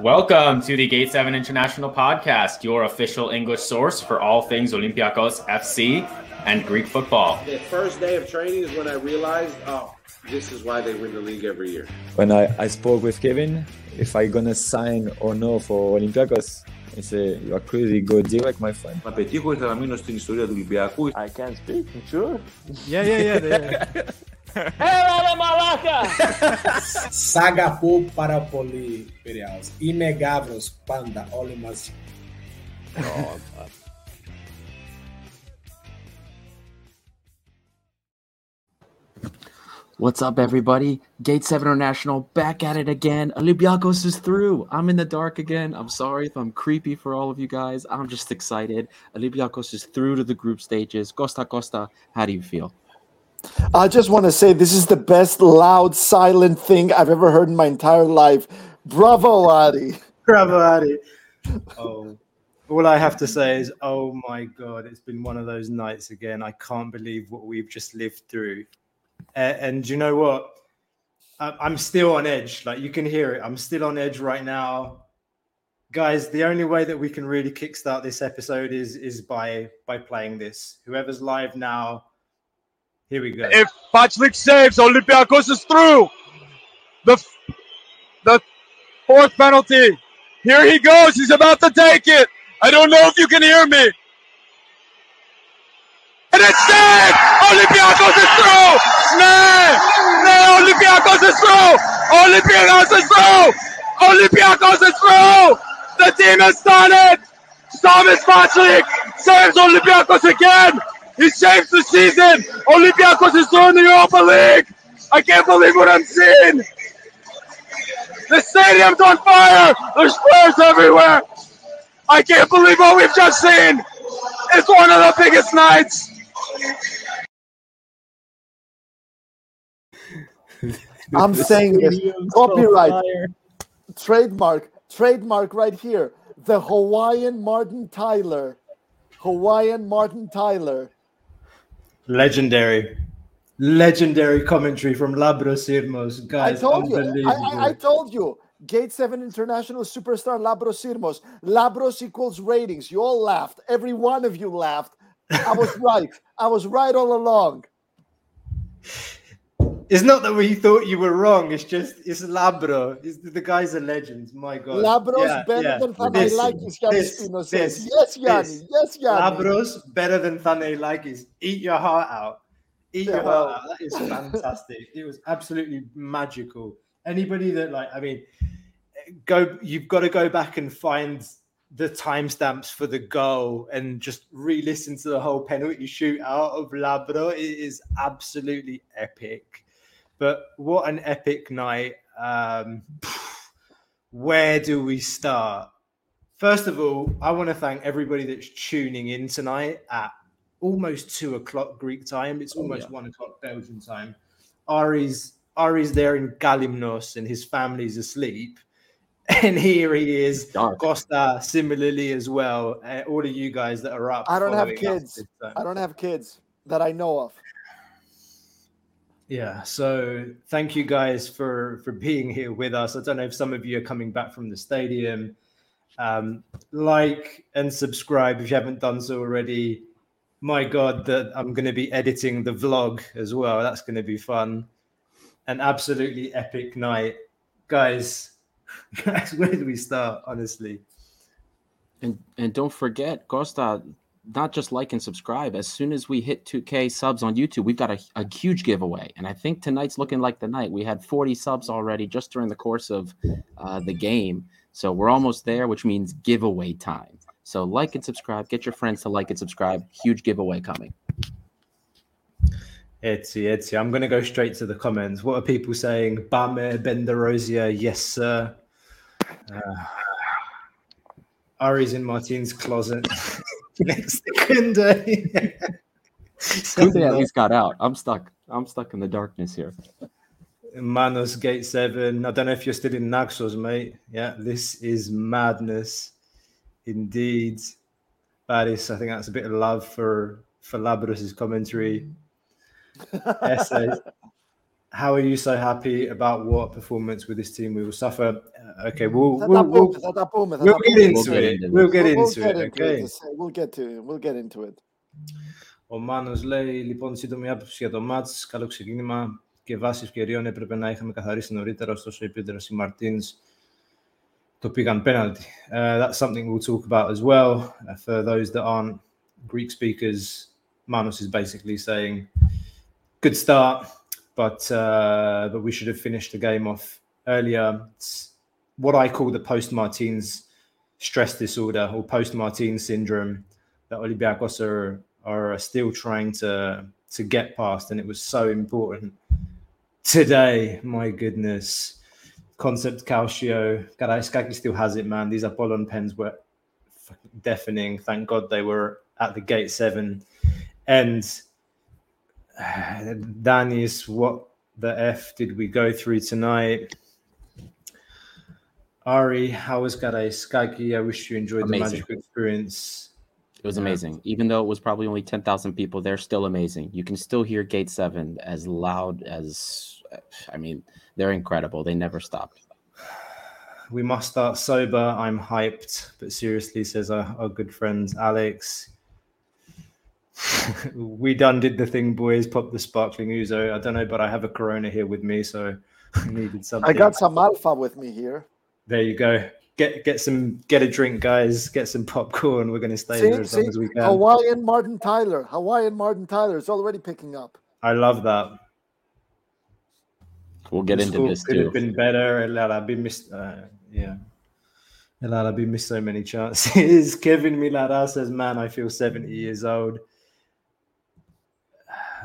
Welcome to the Gate 7 International Podcast, your official English source for all things Olympiacos FC and Greek football. The first day of training is when I realized, oh, this is why they win the league every year. When I, I spoke with Kevin, if I gonna sign or no for Olympiacos, he said, you are crazy, go direct, my friend. Να πετύχω ήθελα να μείνω στην ιστορία του Ολυμπιακού. I can speak, sure. Yeah, yeah, yeah. Έλα Para Inegáveis, panda, olha mais. What's up, everybody? Gate 7 International back at it again. Olympiacos is through. I'm in the dark again. I'm sorry if I'm creepy for all of you guys. I'm just excited. Olympiacos is through to the group stages. Costa Costa, how do you feel? I just want to say this is the best loud, silent thing I've ever heard in my entire life. Bravo, Adi. Bravo, Adi. Oh, all I have to say is, oh my God, it's been one of those nights again. I can't believe what we've just lived through. Uh, and you know what? I- I'm still on edge. Like you can hear it. I'm still on edge right now. Guys, the only way that we can really kickstart this episode is is by by playing this. Whoever's live now, here we go. If Vaclik saves, Olympiacos is through. The the fourth penalty. Here he goes. He's about to take it. I don't know if you can hear me. And it's saved! Olympiacos is through! No! No! Olympiacos is through! Olympiacos is through! Olympiacos is through! The team has started! Thomas Vaclik saves Olympiacos again! He saves the season! Olympiacos is through in the Europa League! I can't believe what I'm seeing! The stadium's on fire! There's flares everywhere! I can't believe what we've just seen! It's one of the biggest nights! I'm saying this. Copyright, trademark, trademark right here. The Hawaiian Martin Tyler. Hawaiian Martin Tyler. Legendary. Legendary commentary from Labros Irmos. I Guys, told you. I. I, I told you. Gate 7 International Superstar Labros Irmos. Labros equals ratings. You all laughed. Every one of you laughed. I was right. I was right all along. It's not that we thought you were wrong. It's just it's Labro. It's, the guy's a legend. My God. Labros Yeah, better yeah. than Thanailakis, Yanni this- Spino this- says. Yes, Yanni. this. Yes, Yanni. Labros better than Thanailakis. Eat your heart out. Eat Yeah, your well- heart out. That is fantastic. it was absolutely magical. Anybody that like, I mean, go. You've got to go back and find the timestamps for the goal and just re-listen to the whole penalty shootout of Labro. It is absolutely epic. But what an epic night! Um, where do we start? First of all, I want to thank everybody that's tuning in tonight at almost two o'clock Greek time. It's almost one o'clock Belgian time. Ari's Ari's there in Galimnos and his family's asleep. And here he is, Dark. Costa similarly as well. Uh, all of you guys that are up. I don't have kids. I don't have kids that I know of. Yeah, so thank you guys for for being here with us. I don't know if some of you are coming back from the stadium. Um, like and subscribe if you haven't done so already. My God, that I'm going to be editing the vlog as well. That's going to be fun. An absolutely epic night, guys. Guys, where do we start? Honestly, And and don't forget, Costa, not just like and subscribe. As soon as we hit 2K subs on YouTube, we've got a, a huge giveaway. And I think tonight's looking like the night. We had 40 subs already just during the course of uh, the game. So we're almost there, which means giveaway time. So like and subscribe. Get your friends to like and subscribe. Huge giveaway coming. Etsy, Etsy. I'm going to go straight to the comments. What are people saying? Bame Benderosia, yes, sir. Uh, Ari's in Martin's closet next to Kunde. Kunde at least uh, got out. I'm stuck. I'm stuck in the darkness here. Manos Gate 7. I don't know if you're still in Naxos, mate. Yeah, this is madness indeed. Paris, I think that's a bit of love for for Labrador's commentary. Essays how are you so happy about what performance with this team we will suffer? Uh, okay, we'll Θα we'll, τα we'll, πούμε, θα τα πούμε, θα we'll τα get πούμε. into get it. into We'll this. get We'll- we'll into get it. into it. Okay. Just, uh, We'll get to it. We'll get into it. Ο Μάνος λέει λοιπόν σύντομη άποψη για το μάτς, καλό ξεκίνημα και βάσει ευκαιριών έπρεπε να είχαμε καθαρίσει νωρίτερα, ωστόσο η επίδραση οι Μαρτίνς το πήγαν πέναλτι. Uh, that's something we'll talk about as well. Uh, for those that aren't Greek speakers, Manos is basically saying, good start, but uh, but we should have finished the game off earlier. It's what I call the post-Martins stress disorder or post-Martins syndrome that Olympiacos are are still trying to to get past, and it was so important today. My goodness, concept Calcio, Karaiskaki still has it, man. These Apollon pens were deafening. Thank God they were at the gate seven, and uh, Danis, what the f did we go through tonight? Ari, how was Karaiskaki? I wish you enjoyed Amazing. the magical experience. It was amazing. Even though it was probably only 10,000 people, they're still amazing. You can still hear Gate 7 as loud as, I mean, they're incredible. They never stop. We must start sober. I'm hyped, but seriously, says our, our good friend Alex. We done did the thing, boys. Pop the sparkling ouzo. I don't know, but I have a Corona here with me, so I needed something. I got some alpha with me here. There you go. Get get some get a drink, guys. Get some popcorn. We're gonna stay See, here as long as we can. Hawaiian Martin Tyler. Hawaiian Martin Tyler. is already picking up. I love that. We'll get The into score this could too. have been better. El Arabi missed. Uh, yeah. El Arabi missed so many chances. Kevin Milara says, "Man, I feel 70 years old."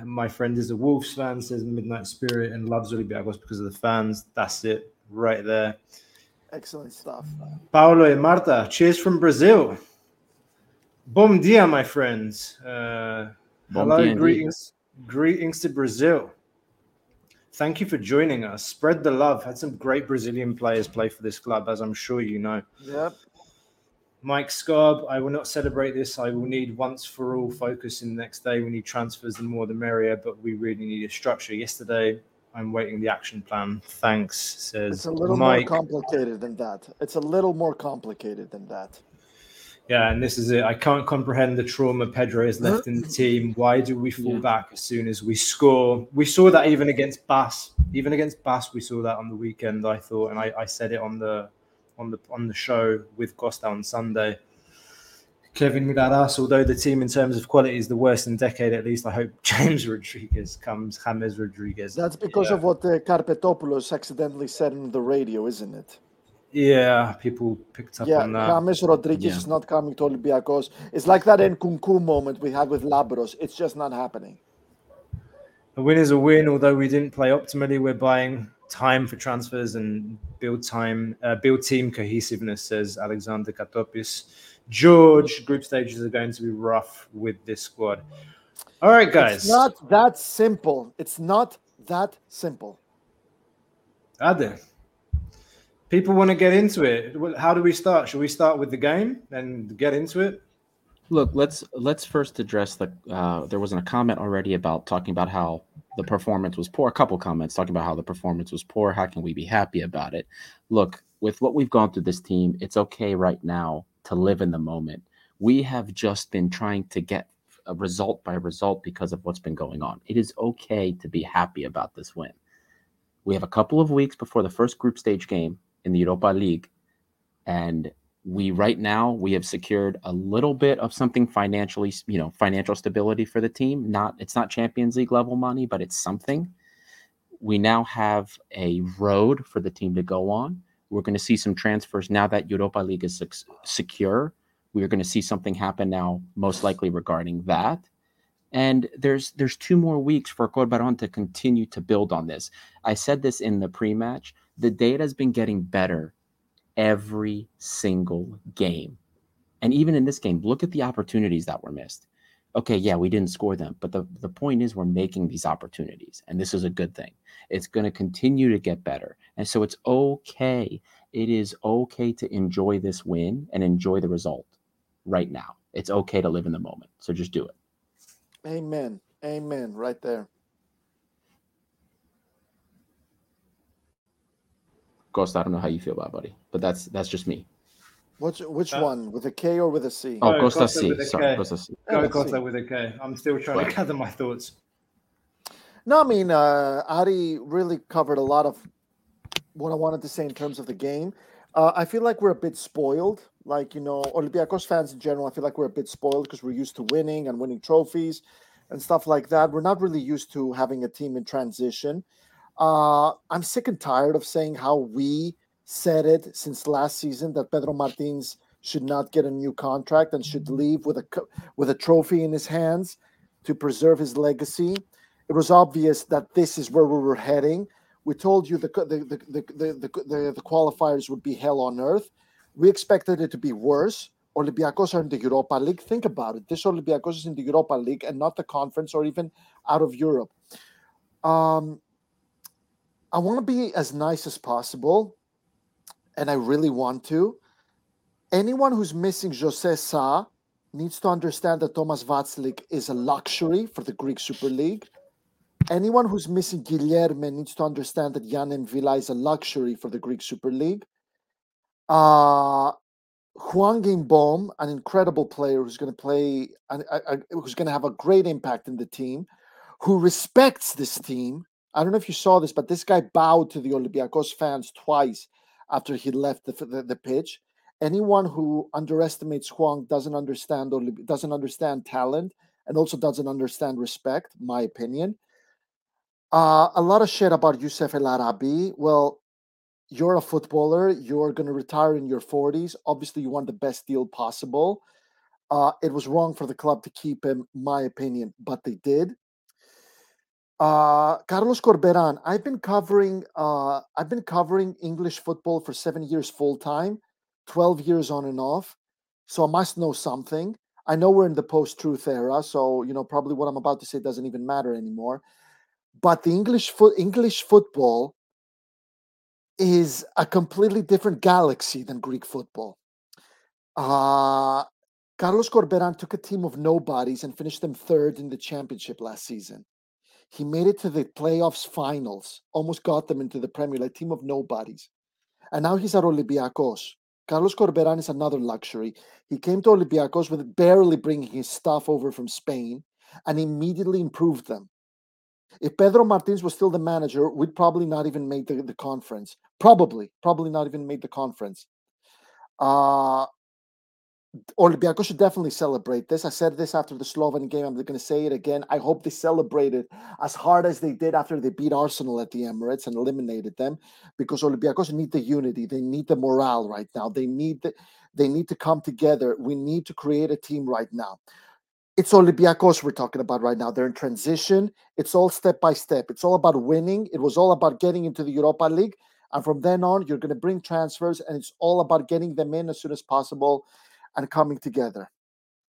My friend is a Wolves fan. Says Midnight Spirit and loves Olympiacos because of the fans. That's it, right there. Excellent stuff. Paulo and Marta, cheers from Brazil. Bom dia, my friends. Uh, Bom hello, dia, indeed. greetings, greetings to Brazil. Thank you for joining us. Spread the love. Had some great Brazilian players play for this club, as I'm sure you know. Yep. Mike Scarb, I will not celebrate this. I will need once for all focus in the next day. We need transfers, the more the merrier, but we really need a structure. Yesterday, I'm waiting the action plan. Thanks, says It's a little Mike. more complicated than that. It's a little more complicated than that. Yeah, and this is it. I can't comprehend the trauma Pedro has left in the team. Why do we fall Yeah. back as soon as we score? We saw that even against Bass. Even against Bass, we saw that on the weekend. I thought, and I, I said it on the on the on the show with Costa on Sunday. Kevin Miraras, although the team in terms of quality is the worst in a decade at least, I hope James Rodriguez comes. James Rodriguez. That's because Yeah. of what uh, Karpetopoulos accidentally said in the radio, isn't it? Yeah, people picked up Yeah, on that. James Rodriguez Yeah. is not coming to Olympiacos. It's like that Nkunku moment we had with Labros. It's just not happening. A win is a win, although we didn't play optimally. We're buying time for transfers and build time, uh, build team cohesiveness, says Alexander Katopis. George, group stages are going to be rough with this squad. All right, guys. It's not that simple. It's not that simple. Ade. People want to get into it. How do we start? Should we start with the game and get into it? Look, let's let's first address the. Uh, there wasn't a comment already about talking about how the performance was poor. A couple comments talking about how the performance was poor. How can we be happy about it? Look, with what we've gone through this team, it's okay right now to live in the moment. We have just been trying to get a result by result because of what's been going on. It is okay to be happy about this win. We have a couple of weeks before the first group stage game in the Europa League, and we right now we have secured a little bit of something financially you know financial stability for the team. Not it's not champions league level money but it's something. We now have a road for the team to go on. We're going to see some transfers now that europa league is sec- secure. We're going to see something happen now most likely regarding that. And there's there's two more weeks for Corbaron to continue to build on this. I said this in the pre-match. The data has been getting better every single game. And even in this game, look at the opportunities that were missed. Okay, yeah, we didn't score them, but the, the point is we're making these opportunities, and this is a good thing. It's going to continue to get better. And so it's okay. It is okay to enjoy this win and enjoy the result right now. It's okay to live in the moment. So just do it. Amen. Amen. Right there. Costa, I don't know how you feel about it, buddy, but that's that's just me. Which which Uh, one? With a K or with a C? Oh, No, Costa Costa C. with a Sorry, K. Costa C. Go let's Costa see. with a K. I'm still trying Right. to gather my thoughts. No, I mean, uh, Adi really covered a lot of what I wanted to say in terms of the game. Uh, I feel like we're a bit spoiled. Like, you know, Olympiacos fans in general, I feel like we're a bit spoiled because we're used to winning and winning trophies and stuff like that. We're not really used to having a team in transition. Uh, I'm sick and tired of saying how we said it since last season that Pedro Martins should not get a new contract and should leave with a with a trophy in his hands to preserve his legacy it was obvious that this is where we were heading. We told you the the the the, the, the, the, the qualifiers would be hell on earth. We expected it to be worse. Olympiacos are in the Europa League. Think about it. This Olympiacos is in the Europa League and not the conference or even out of Europe. Um, I want to be as nice as possible, and I really want to. Anyone who's missing Jose Sa needs to understand that Thomas Vaclik is a luxury for the Greek Super League anyone who's missing Guilherme needs to understand that Yann M'Vila is a luxury for the Greek Super League. Uh, Hwang In-beom, an incredible player who's going to play, and who's going to have a great impact in the team, who respects this team. I don't know if you saw this, but this guy bowed to the Olympiacos fans twice after he left the, the, the pitch. Anyone who underestimates Hwang doesn't understand doesn't understand talent and also doesn't understand respect. My opinion. Uh, a lot of shit about Youssef El Arabi. Well, you're a footballer. You're going to retire in your 40s. Obviously, you want the best deal possible. Uh, it was wrong for the club to keep him, my opinion, but they did. Uh, Carlos Corberan. I've been covering. Uh, I've been covering English football for seven years full time, twelve years on and off. So I must know something. I know we're in the post-truth era, so you know probably what I'm about to say doesn't even matter anymore but the English foot English football is a completely different galaxy than Greek football. Uh, Carlos Corberan took a team of nobodies and finished them third in the championship last season. He made it to the playoffs finals, almost got them into the Premier League, team of nobodies. And now he's at Olympiacos. Carlos Corberan is another luxury. He came to Olympiacos with barely bringing his stuff over from Spain and immediately improved them. If Pedro Martins was still the manager, we'd probably not even made the, the conference. Probably, probably not even made the conference. Uh Olympiacos should definitely celebrate this. I said this after the Slovan game. I'm going to say it again. I hope they celebrate it as hard as they did after they beat Arsenal at the Emirates and eliminated them, because Olympiacos need the unity. They need the morale right now. They need the, they need to come together. We need to create a team right now it's Olympiacos we're talking about right now. They're in transition. It's all step by step. It's all about winning. It was all about getting into the Europa League. And from then on, you're going to bring transfers, and it's all about getting them in as soon as possible and coming together.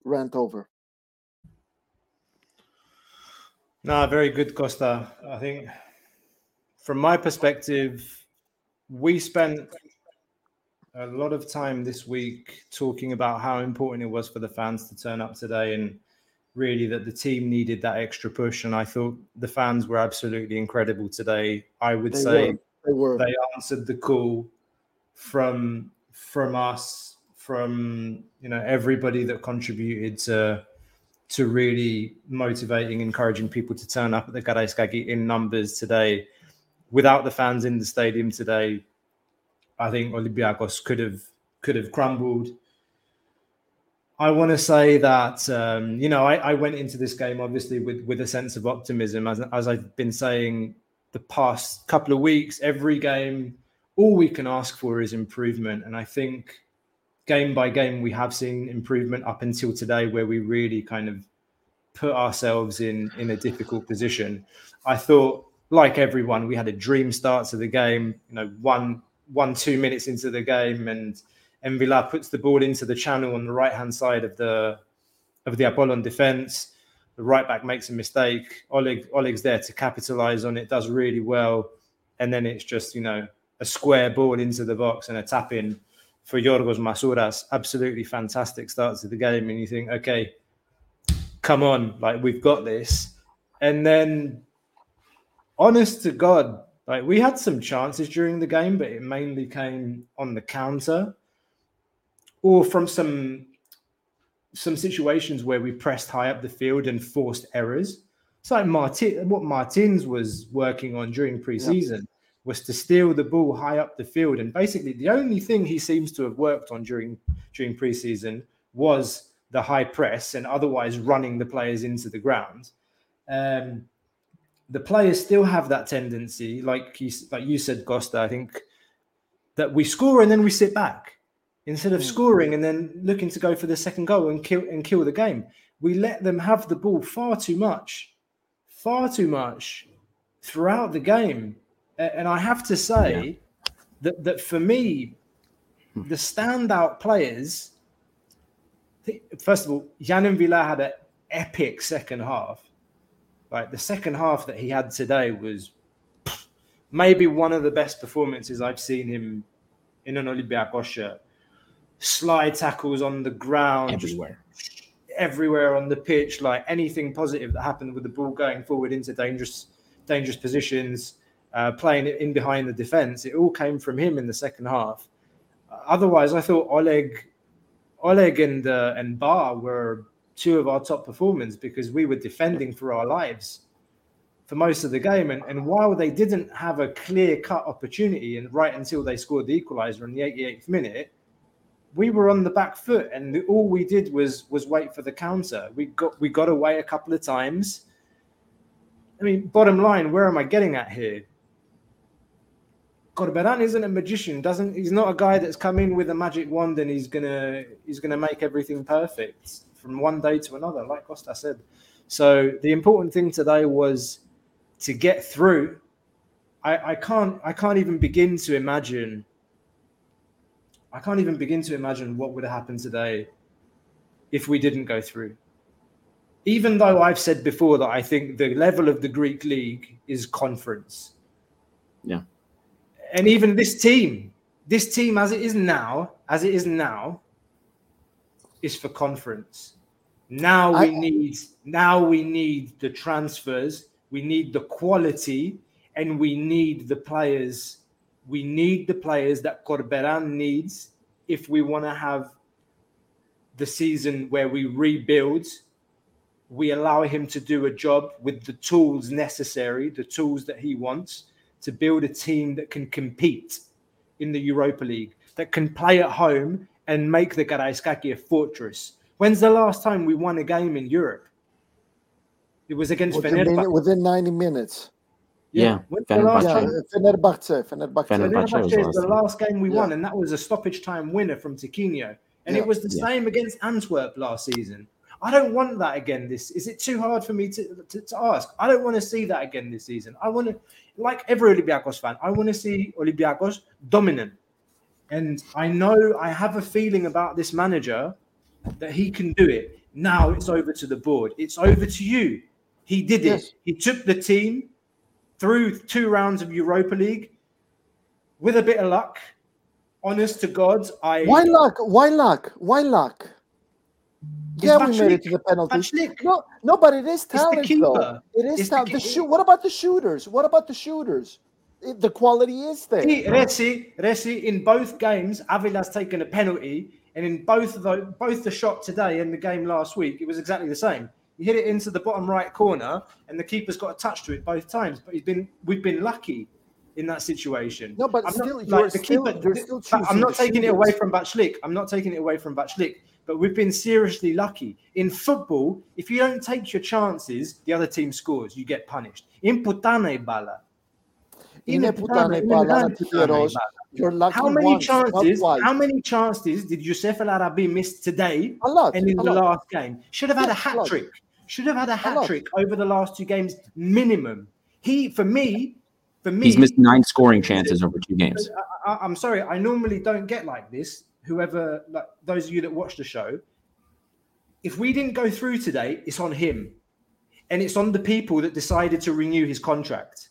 Rant over. No, very good, Costa. I think from my perspective, we spent a lot of time this week talking about how important it was for the fans to turn up today and really that the team needed that extra push. And I thought the fans were absolutely incredible today. I would They say were. They were. they answered the call from from us, from you know everybody that contributed to to really motivating, encouraging people to turn up at the Karaiskaki in numbers today. Without the fans in the stadium today, I think Olympiacos could have could have crumbled. I want to say that um, you know I, I went into this game obviously with with a sense of optimism, as as I've been saying the past couple of weeks. Every game, all we can ask for is improvement, and I think game by game we have seen improvement up until today, where we really kind of put ourselves in in a difficult position. I thought, like everyone, we had a dream start to the game. You know, one one two minutes into the game, and M'Vila puts the ball into the channel on the right hand side of the of the Apollon defense. The right back makes a mistake. Oleg Oleg's there to capitalize on it, does really well, and then it's just you know a square ball into the box and a tap in for Yorgos Masouras. Absolutely fantastic start to the game, and you think, okay, come on, like we've got this. And then, honest to God, Like we had some chances during the game, but it mainly came on the counter or from some some situations where we pressed high up the field and forced errors. It's like Martin, what Martins was working on during preseason was to steal the ball high up the field, and basically the only thing he seems to have worked on during during preseason was the high press and otherwise running the players into the ground. Um, the players still have that tendency, like you, like you said, Costa. I think that we score and then we sit back instead of scoring and then looking to go for the second goal and kill and kill the game. We let them have the ball far too much, far too much throughout the game. And I have to say that that for me, hmm. the standout players. First of all, Yann M'Vila had an epic second half. Like the second half that he had today was maybe one of the best performances I've seen him in an Olympiacos shirt. Slide tackles on the ground, everywhere. everywhere on the pitch, like anything positive that happened with the ball going forward into dangerous, dangerous positions, uh, playing in behind the defense. It all came from him in the second half. Otherwise, I thought Oleg, Oleg and uh, and Bar were two of our top performers because we were defending for our lives for most of the game. And, and while they didn't have a clear cut opportunity, and right until they scored the equalizer in the 88th minute, we were on the back foot, and all we did was was wait for the counter. We got we got away a couple of times. I mean, bottom line, where am I getting at here? Corberan isn't a magician. Doesn't he's not a guy that's come in with a magic wand and he's gonna he's gonna make everything perfect from one day to another, like Costa said. So the important thing today was to get through. I, I can't I can't even begin to imagine. I can't even begin to imagine what would have happened today if we didn't go through. Even though I've said before that I think the level of the Greek league is conference. Yeah. And even this team, this team as it is now, as it is now, is for conference. Now we I- need now we need the transfers, we need the quality, and we need the players. We need the players that Corberan needs if we want to have the season where we rebuild. We allow him to do a job with the tools necessary, the tools that he wants to build a team that can compete in the Europa League, that can play at home and make the Karaiskaki a fortress. When's the last time we won a game in Europe? It was against Within, Fenerbahce. within 90 minutes. Yeah, When's the last Yeah, time? Fenerbahce. Fenerbahce. Fenerbahce. Fenerbahce is the last game we Yeah. won, and that was a stoppage time winner from Tiquinho. And Yeah. it was the Yeah. same against Antwerp last season. I don't want that again. This is it too hard for me to, to, to ask? I don't want to see that again this season. I want to, like every Olympiacos fan, I want to see Olympiacos dominant. And I know I have a feeling about this manager that he can do it. Now it's over to the board. It's over to you. He did it. Yes. He took the team through two rounds of Europa League with a bit of luck. Honest to God, I Why luck? Why luck? Why luck? Yeah, we made it to the penalty. No, no, but it is talent, though. It is It's talent. The ki- shoot. What about the shooters? What about the shooters? It- the quality is there. See, Resi, Resi, in both games, Avila's taken a penalty, and in both the both the shot today and the game last week, it was exactly the same. He hit it into the bottom right corner, and the keeper's got a touch to it both times. But he's been we've been lucky in that situation. No, but I'm still, not, like, the keeper. still I'm not the taking it away from Vaclik. I'm not taking it away from Vaclik. But we've been seriously lucky in football. If you don't take your chances, the other team scores. You get punished. In putane bala. In a putane bala, a you're lucky How many once, chances? How many chances did Youssef El Arabi miss today A lot. and in a the lot. last game? Should have had Yeah, a a hat lot. trick. Should have had a hat lot. trick over the last two games minimum. He, for me, for me, He's missed nine scoring chances over two games. I, I, I'm sorry. I normally don't get like this. Whoever, like those of you that watch the show, if we didn't go through today, it's on him, and it's on the people that decided to renew his contract.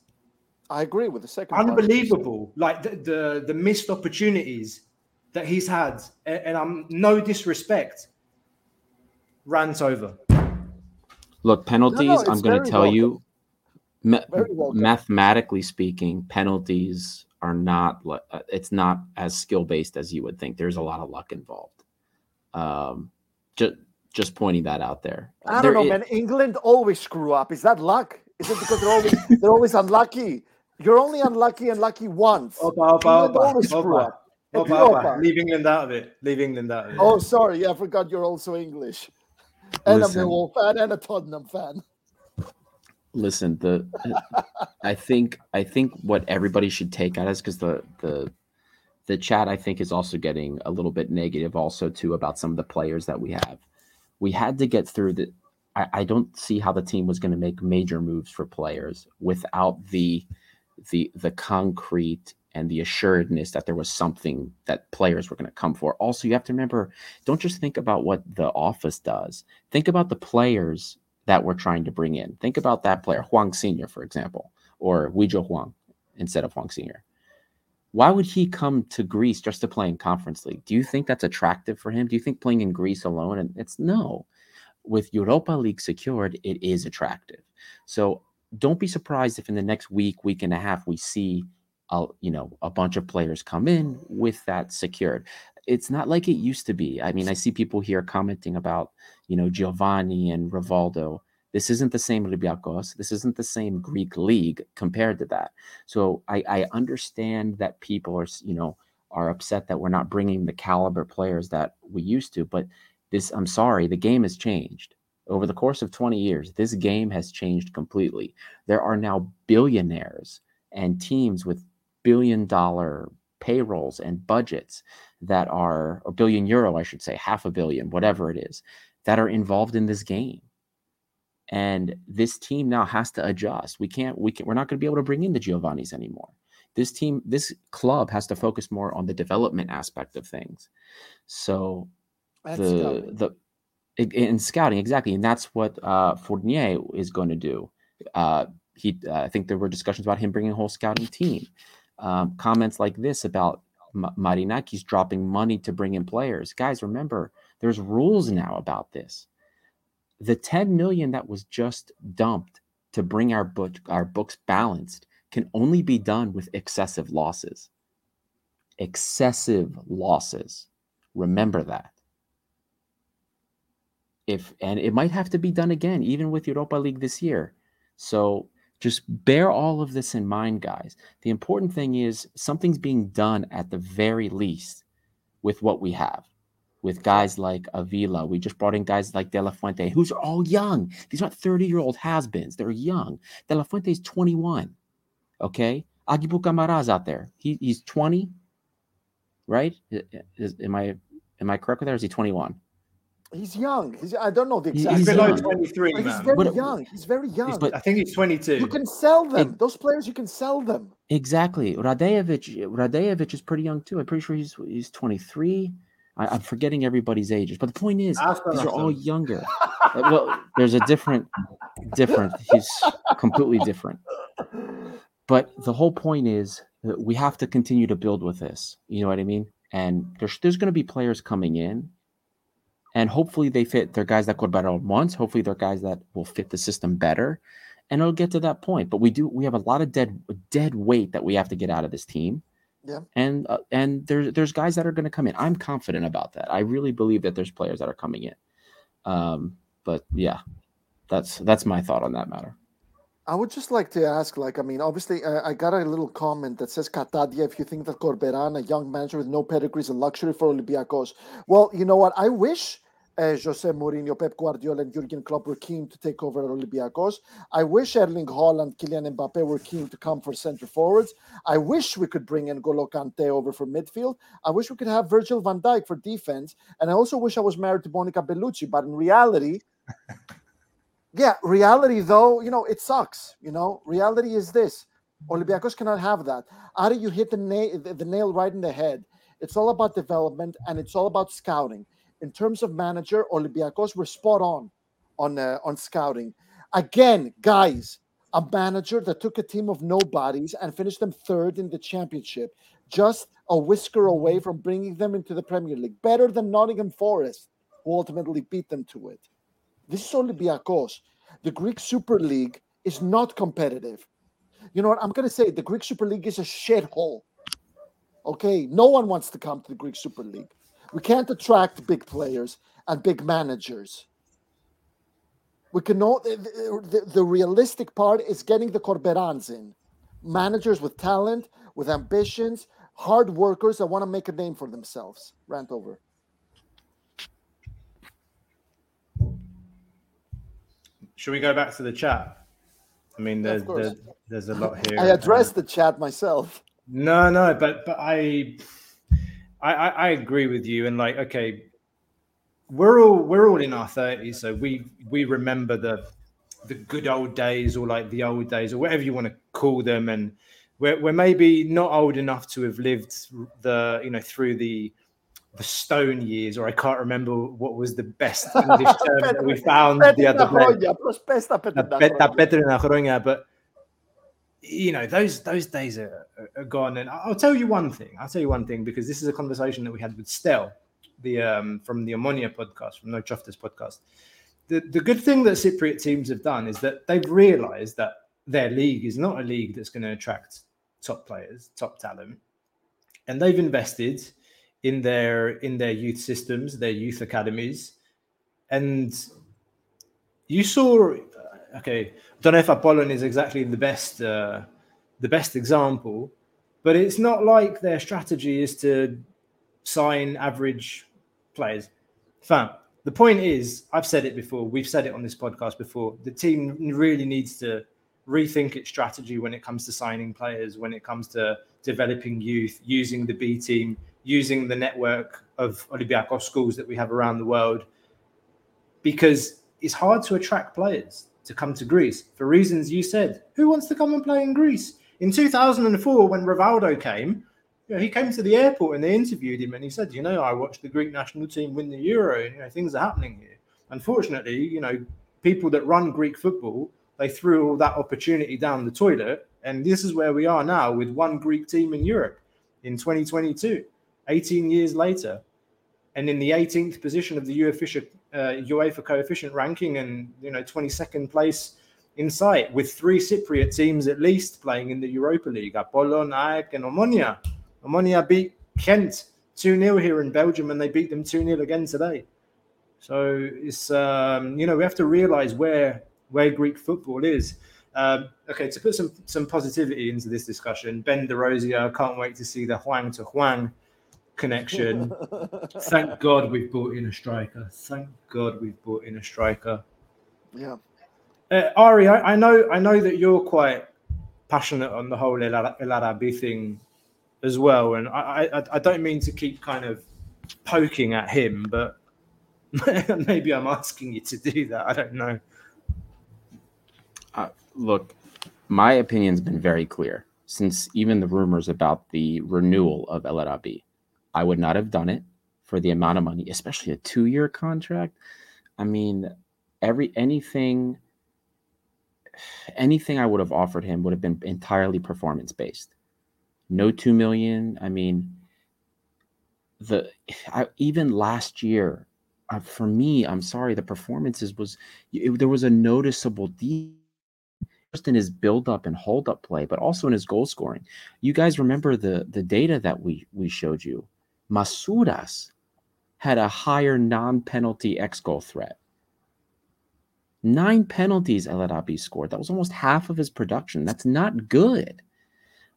I agree with the second part. Unbelievable, like the the, the missed opportunities that he's had, and, and I'm no disrespect. Rant over. Look, penalties. it's I'm going to tell you, Ma- Very well done. mathematically speaking, penalties are not. uh, It's not as skill based as you would think. There's a lot of luck involved. Um, just just pointing that out there. I don't know, i- man. England always screw up. Is that luck? Is it because they're always they're always unlucky? You're only unlucky and lucky once. Opa, opa, England opa, always screw opa, up. opa, It's opa. opa. Leave England out of it. Leave England out of it. Oh, sorry. I forgot you're also English. And Listen. a Millwall fan and a Tottenham fan. Listen the i think i think what everybody should take out is because the the the chat i think is also getting a little bit negative also too about some of the players that we have. We had to get through the i, I don't see how the team was going to make major moves for players without the the the concrete and the assuredness that there was something that players were going to come for. Also you have to remember don't just think about what the office does. Think about the players that we're trying to bring in. Think about that player, Huang Senior, for example, or Ui-jo Hwang instead of Huang Senior. Why would he come to Greece just to play in Conference League? Do you think that's attractive for him? Do you think playing in Greece alone? And it's no. With Europa League secured, it is attractive. So don't be surprised if in the next week, week and a half, we see a you know a bunch of players come in with that secured. It's not like it used to be. I mean, I see people here commenting about you know Giovanni and Rivaldo. This isn't the same Olympiacos. This isn't the same Greek league compared to that. So I, I understand that people are, you know, are upset that we're not bringing the caliber players that we used to. But this, I'm sorry, the game has changed over the course of 20 years. This game has changed completely. There are now billionaires and teams with billion dollar payrolls and budgets that are a billion euro, I should say, half a billion, whatever it is, that are involved in this game and this team now has to adjust. We can't. We can. We're not going to be able to bring in the Giovannis anymore. This team, this club, has to focus more on the development aspect of things. So And the scouting. the in- in scouting exactly, and that's what uh, Fournier is going to do. Uh, he, uh, I think there were discussions about him bringing a whole scouting team. Um, comments like this about Ma- Marinakis dropping money to bring in players. Guys, remember, there's rules now about this. The 10 million that was just dumped to bring our book our books balanced can only be done with excessive losses. Excessive losses. Remember that. If and it might have to be done again even with europa league this year. So just bear all of this in mind guys the important thing is something's being done at the very least with what we have with guys like Avila. We just brought in guys like De La Fuente, who's all young. These aren't 30 year old has beens. They're young. De La Fuente is 21. Okay. Aguibou Camara's out there. He, he's 20, right? Is, am I am I correct with that? Or is he 21? He's young. He's I don't know the He's exact. below 23, but He's man. very But- young. He's very young. but- I think he's 22. you can sell them. Those players, you can sell them. Exactly. Radejevic, Radejevic is pretty young too. I'm pretty sure he's he's 23. I, I'm forgetting everybody's ages, but the point is, After these are all younger. Uh, well, there's a different, different. He's completely different. But the whole point is that we have to continue to build with this. You know what I mean? And there's there's going to be players coming in, and hopefully they fit. They're guys that Corberan wants. Hopefully they're guys that will fit the system better, and it'll get to that point. But we do we have a lot of dead dead weight that we have to get out of this team Yeah. and uh, and there's there's guys that are going to come in. I'm confident about that. I really believe that there's players that are coming in. Um, but yeah, that's that's my thought on that matter. I would just like to ask, like, I mean, obviously, uh, I got a little comment that says, Katadia, if you think that Corberan, a young manager with no pedigree, is a luxury for Olympiacos. Well, you know what? I wish uh, Jose Mourinho, Pep Guardiola, and Jurgen Klopp were keen to take over at Olympiacos. I wish Erling Haaland, Kylian Mbappe were keen to come for center forwards. I wish we could bring N'Golo Kante over for midfield. I wish we could have Virgil van Dijk for defense. And I also wish I was married to Monica Bellucci. But in reality, yeah, reality though, you know, it sucks. You know, reality is this: Olympiacos cannot have that. Ari, you hit the the, the nail right in the head. It's all about development and it's all about scouting. In terms of manager, Olympiacos were spot on on uh, on scouting. Again, guys, a manager that took a team of nobodies and finished them third in the championship, just a whisker away from bringing them into the Premier League, better than Nottingham Forest, who ultimately beat them to it. This is Olympiacos. The Greek Super League is not competitive. You know what? I'm going to say the Greek Super League is a shithole. Okay, no one wants to come to the Greek Super League. We can't attract big players and big managers. We can know the, the, the realistic part is getting the Corberans in, managers with talent, with ambitions, hard workers that want to make a name for themselves. Rant over. Should we go back to the chat? I mean, there's there's, there's a lot here. I addressed uh, the chat myself. No, no, but but I, I, I, I agree with you. And like, okay, we're all we're all in our thirties, so we we remember the the good old days or like the old days or whatever you want to call them, and we're we're maybe not old enough to have lived the you know through the the stone years, or I can't remember what was the best English term that we found the other day. But you know those those days are, are- gone. And I'll tell you one thing. I'll tell you one thing because this is a conversation that we had with Stel, the um, from the Omonia podcast, from No Choftas podcast. The the good thing that Cypriot teams have done is that they've realised that their league is not a league that's going to attract top players, top talent, and they've invested in their in their youth systems, their youth academies, and you saw okay I don't know if apollon is exactly the best uh, the best example but it's not like their strategy is to sign average players. Fam the point is i've said it before we've said it on this podcast before the team really needs to rethink its strategy when it comes to signing players when it comes to developing youth using the b team using the network of olympiacos schools that we have around the world because it's hard to attract players to come to Greece for reasons you said. Who wants to come and play in Greece? In 2004, when Rivaldo came, you know, he came to the airport and they interviewed him and he said, you know, I watched the Greek national team win the Euro you know, things are happening here. Unfortunately, you know, people that run Greek football, they threw all that opportunity down the toilet. And this is where we are now with one Greek team in Europe in 2022, 18 years later and in the 18th position of the UEFA, UEFA coefficient ranking, and you know 22nd place in sight, with three Cypriot teams at least playing in the Europa League: Apollon, AEK, and Omonia. Omonia beat Gent 2 0 here in Belgium, and they beat them 2 0 again today. So it's um, you know we have to realise where where Greek football is. Um, okay, to put some some positivity into this discussion, Ben DeRosier, can't wait to see the Hwang to Hwang connection. Thank God we've brought in a striker. Thank God we've brought in a striker. Yeah. Uh, Ari, I, I know I know that you're quite passionate on the whole El, El Arabi thing as well, and I, I I don't mean to keep kind of poking at him, but maybe I'm asking you to do that. I don't know. Uh, look, my opinion's been very clear since even the rumors about the renewal of El Arabi. I would not have done it for the amount of money, especially a two-year contract. I mean, every anything anything I would have offered him would have been entirely performance based. No 2 million. I mean, the I, even last year uh, for me, I'm sorry, the performances was it, there was a noticeable just in his build up and hold up play, but also in his goal scoring. You guys remember the the data that we we showed you. Masouras had a higher non-penalty X goal threat. Nine penalties El Arabi scored. That was almost half of his production. That's not good.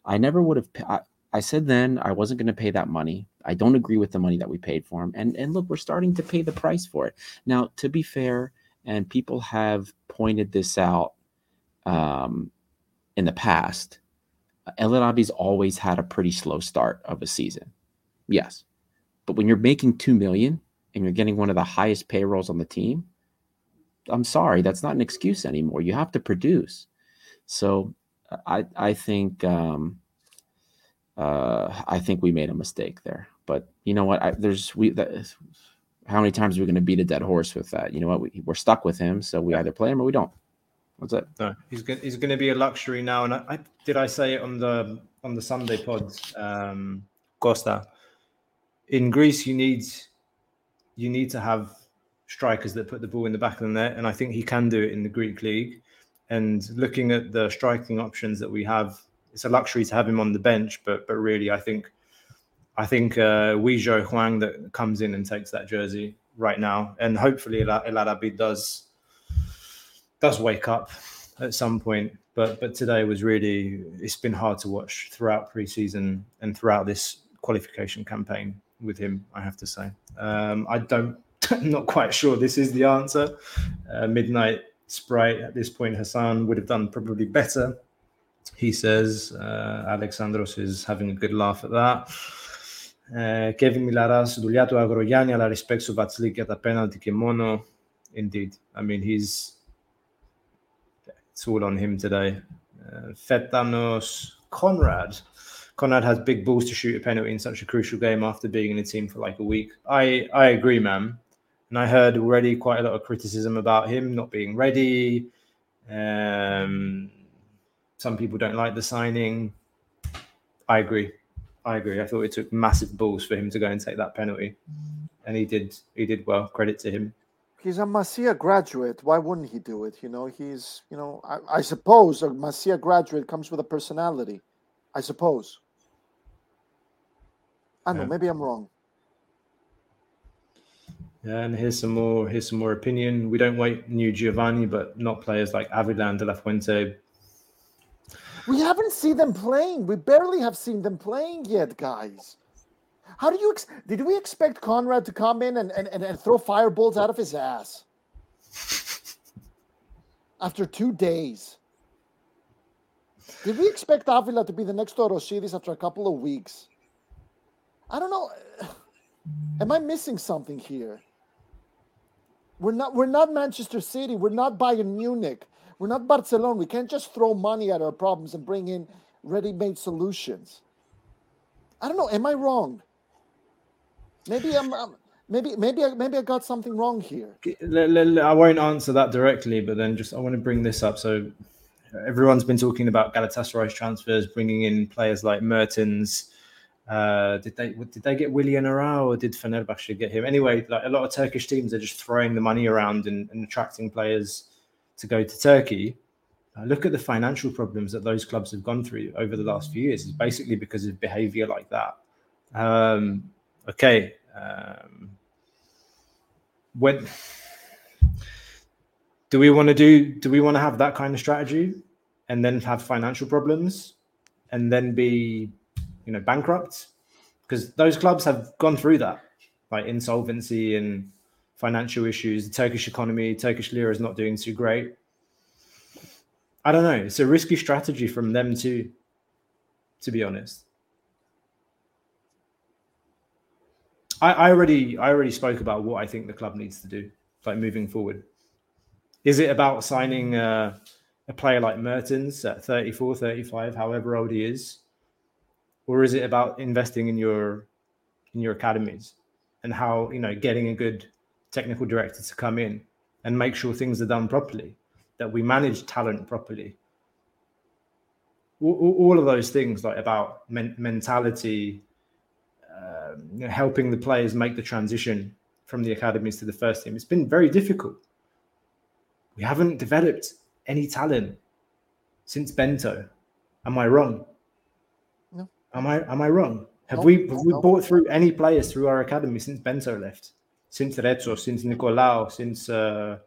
I never would have. I, I said then I wasn't going to pay that money. I don't agree with the money that we paid for him. And and look, we're starting to pay the price for it now. To be fair, and people have pointed this out um, in the past. El Arabi's always had a pretty slow start of a season. Yes, but when you're making two million and you're getting one of the highest payrolls on the team, I'm sorry, that's not an excuse anymore. You have to produce. So I I think um, uh, I think we made a mistake there. But you know what? I, there's we that, how many times are we going to beat a dead horse with that? You know what? We, we're stuck with him, so we either play him or we don't. What's it? No, he's going. He's going to be a luxury now. And I, I did I say it on the on the Sunday pods, um, Costa. In Greece, you need you need to have strikers that put the ball in the back of the net, and I think he can do it in the Greek league. And looking at the striking options that we have, it's a luxury to have him on the bench. But but really, I think I think uh, Ui-jo Hwang that comes in and takes that jersey right now, and hopefully El Arabi does does wake up at some point. But but today was really it's been hard to watch throughout preseason and throughout this qualification campaign with him. I have to say, um, I don't. I'm not quite sure this is the answer. Uh, Midnight Sprite at this point, Hassan would have done probably better. He says uh, Alexandros is having a good laugh at that. Uh, Kevin Milaras, δουλειά του Αγρογιάννη, αλλά respect στο Βατσλίκ για τα penalty και μόνο. Indeed. I mean, he's it's all on him today. Uh, Fetanos, Conrad. Conrad has big balls to shoot a penalty in such a crucial game after being in the team for like a week. I I agree, man. And I heard already quite a lot of criticism about him not being ready. Um, some people don't like the signing. I agree. I agree. I thought it took massive balls for him to go and take that penalty, and he did. He did well. Credit to him. He's a Masia graduate. Why wouldn't he do it? You know, he's, you know, I, I suppose a Masia graduate comes with a personality. I suppose. I don't know. Maybe I'm wrong. Yeah, and here's some more. Here's some more opinion. We don't wait new Giovanni, but not players like Avila and De La Fuente. We haven't seen them playing. We barely have seen them playing yet, guys. How do you ex- did we expect Conrad to come in and, and, and, and throw fireballs out of his ass after two days? Did we expect Avila to be the next Orosidis after a couple of weeks? I don't know. Am I missing something here? We're not we're not Manchester City. We're not Bayern Munich. We're not Barcelona. We can't just throw money at our problems and bring in ready-made solutions. I don't know. Am I wrong? Maybe I'm. I'm maybe maybe I, maybe I got something wrong here. I won't answer that directly, but then just I want to bring this up. So everyone's been talking about Galatasaray's transfers, bringing in players like Mertens. Uh, did they did they get Willian Arão or did Fenerbahce get him? Anyway, like a lot of Turkish teams are just throwing the money around and, and attracting players to go to Turkey. Uh, look at the financial problems that those clubs have gone through over the last few years. It's basically because of behaviour like that. Um, okay. Um, when do we want to do do we want to have that kind of strategy and then have financial problems and then be you know bankrupt? Because those clubs have gone through that like insolvency and financial issues. The turkish economy turkish lira is not doing too great. I don't know. It's a risky strategy from them too to be honest. I, I already I already spoke about what I think the club needs to do, like moving forward. Is it about signing uh, a player like Mertens at 34, 35, however old he is? Or is it about investing in your in your academies and how, you know, getting a good technical director to come in and make sure things are done properly, that we manage talent properly? All, all- of those things like about men- mentality, um, you know, helping the players make the transition from the academies to the first team. It's been very difficult. We haven't developed any talent since Bento. Am I wrong? No. Am I am I wrong? Have No, we have we no. bought through any players through our academy since Bento left? Since Rezzo, since Nicolau, since uh,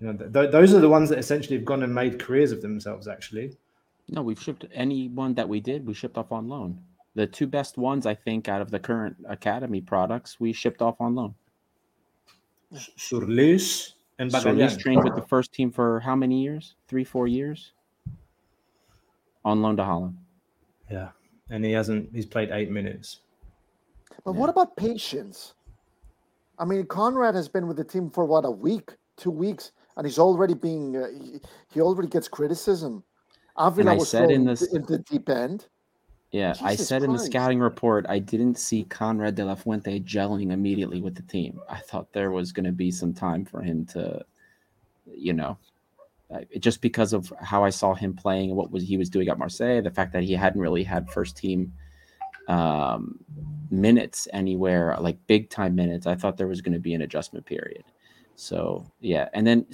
you know th- th- those are the ones that essentially have gone and made careers of themselves. Actually, No, we've shipped anyone that we did, we shipped off on loan. The two best ones, I think, out of the current academy products, we shipped off on loan. Surlis and Solis Bagayan. trained with the first team for how many years? Three, four years? On loan to Holland. Yeah, and he hasn't. He's played eight minutes. But what about patience? I mean, Conrad has been with the team for what a week, two weeks, and he's already being uh, he, he already gets criticism. Avila I was said in thrown this- in the deep end. Yeah, I Jesus said in the scouting report, I didn't see Conrad de la Fuente gelling immediately with the team. I thought there was going to be some time for him to, you know, uh, just because of how I saw him playing and what was he was doing at Marseille, the fact that he hadn't really had first team um, minutes anywhere, like big time minutes. I thought there was going to be an adjustment period. So yeah, and then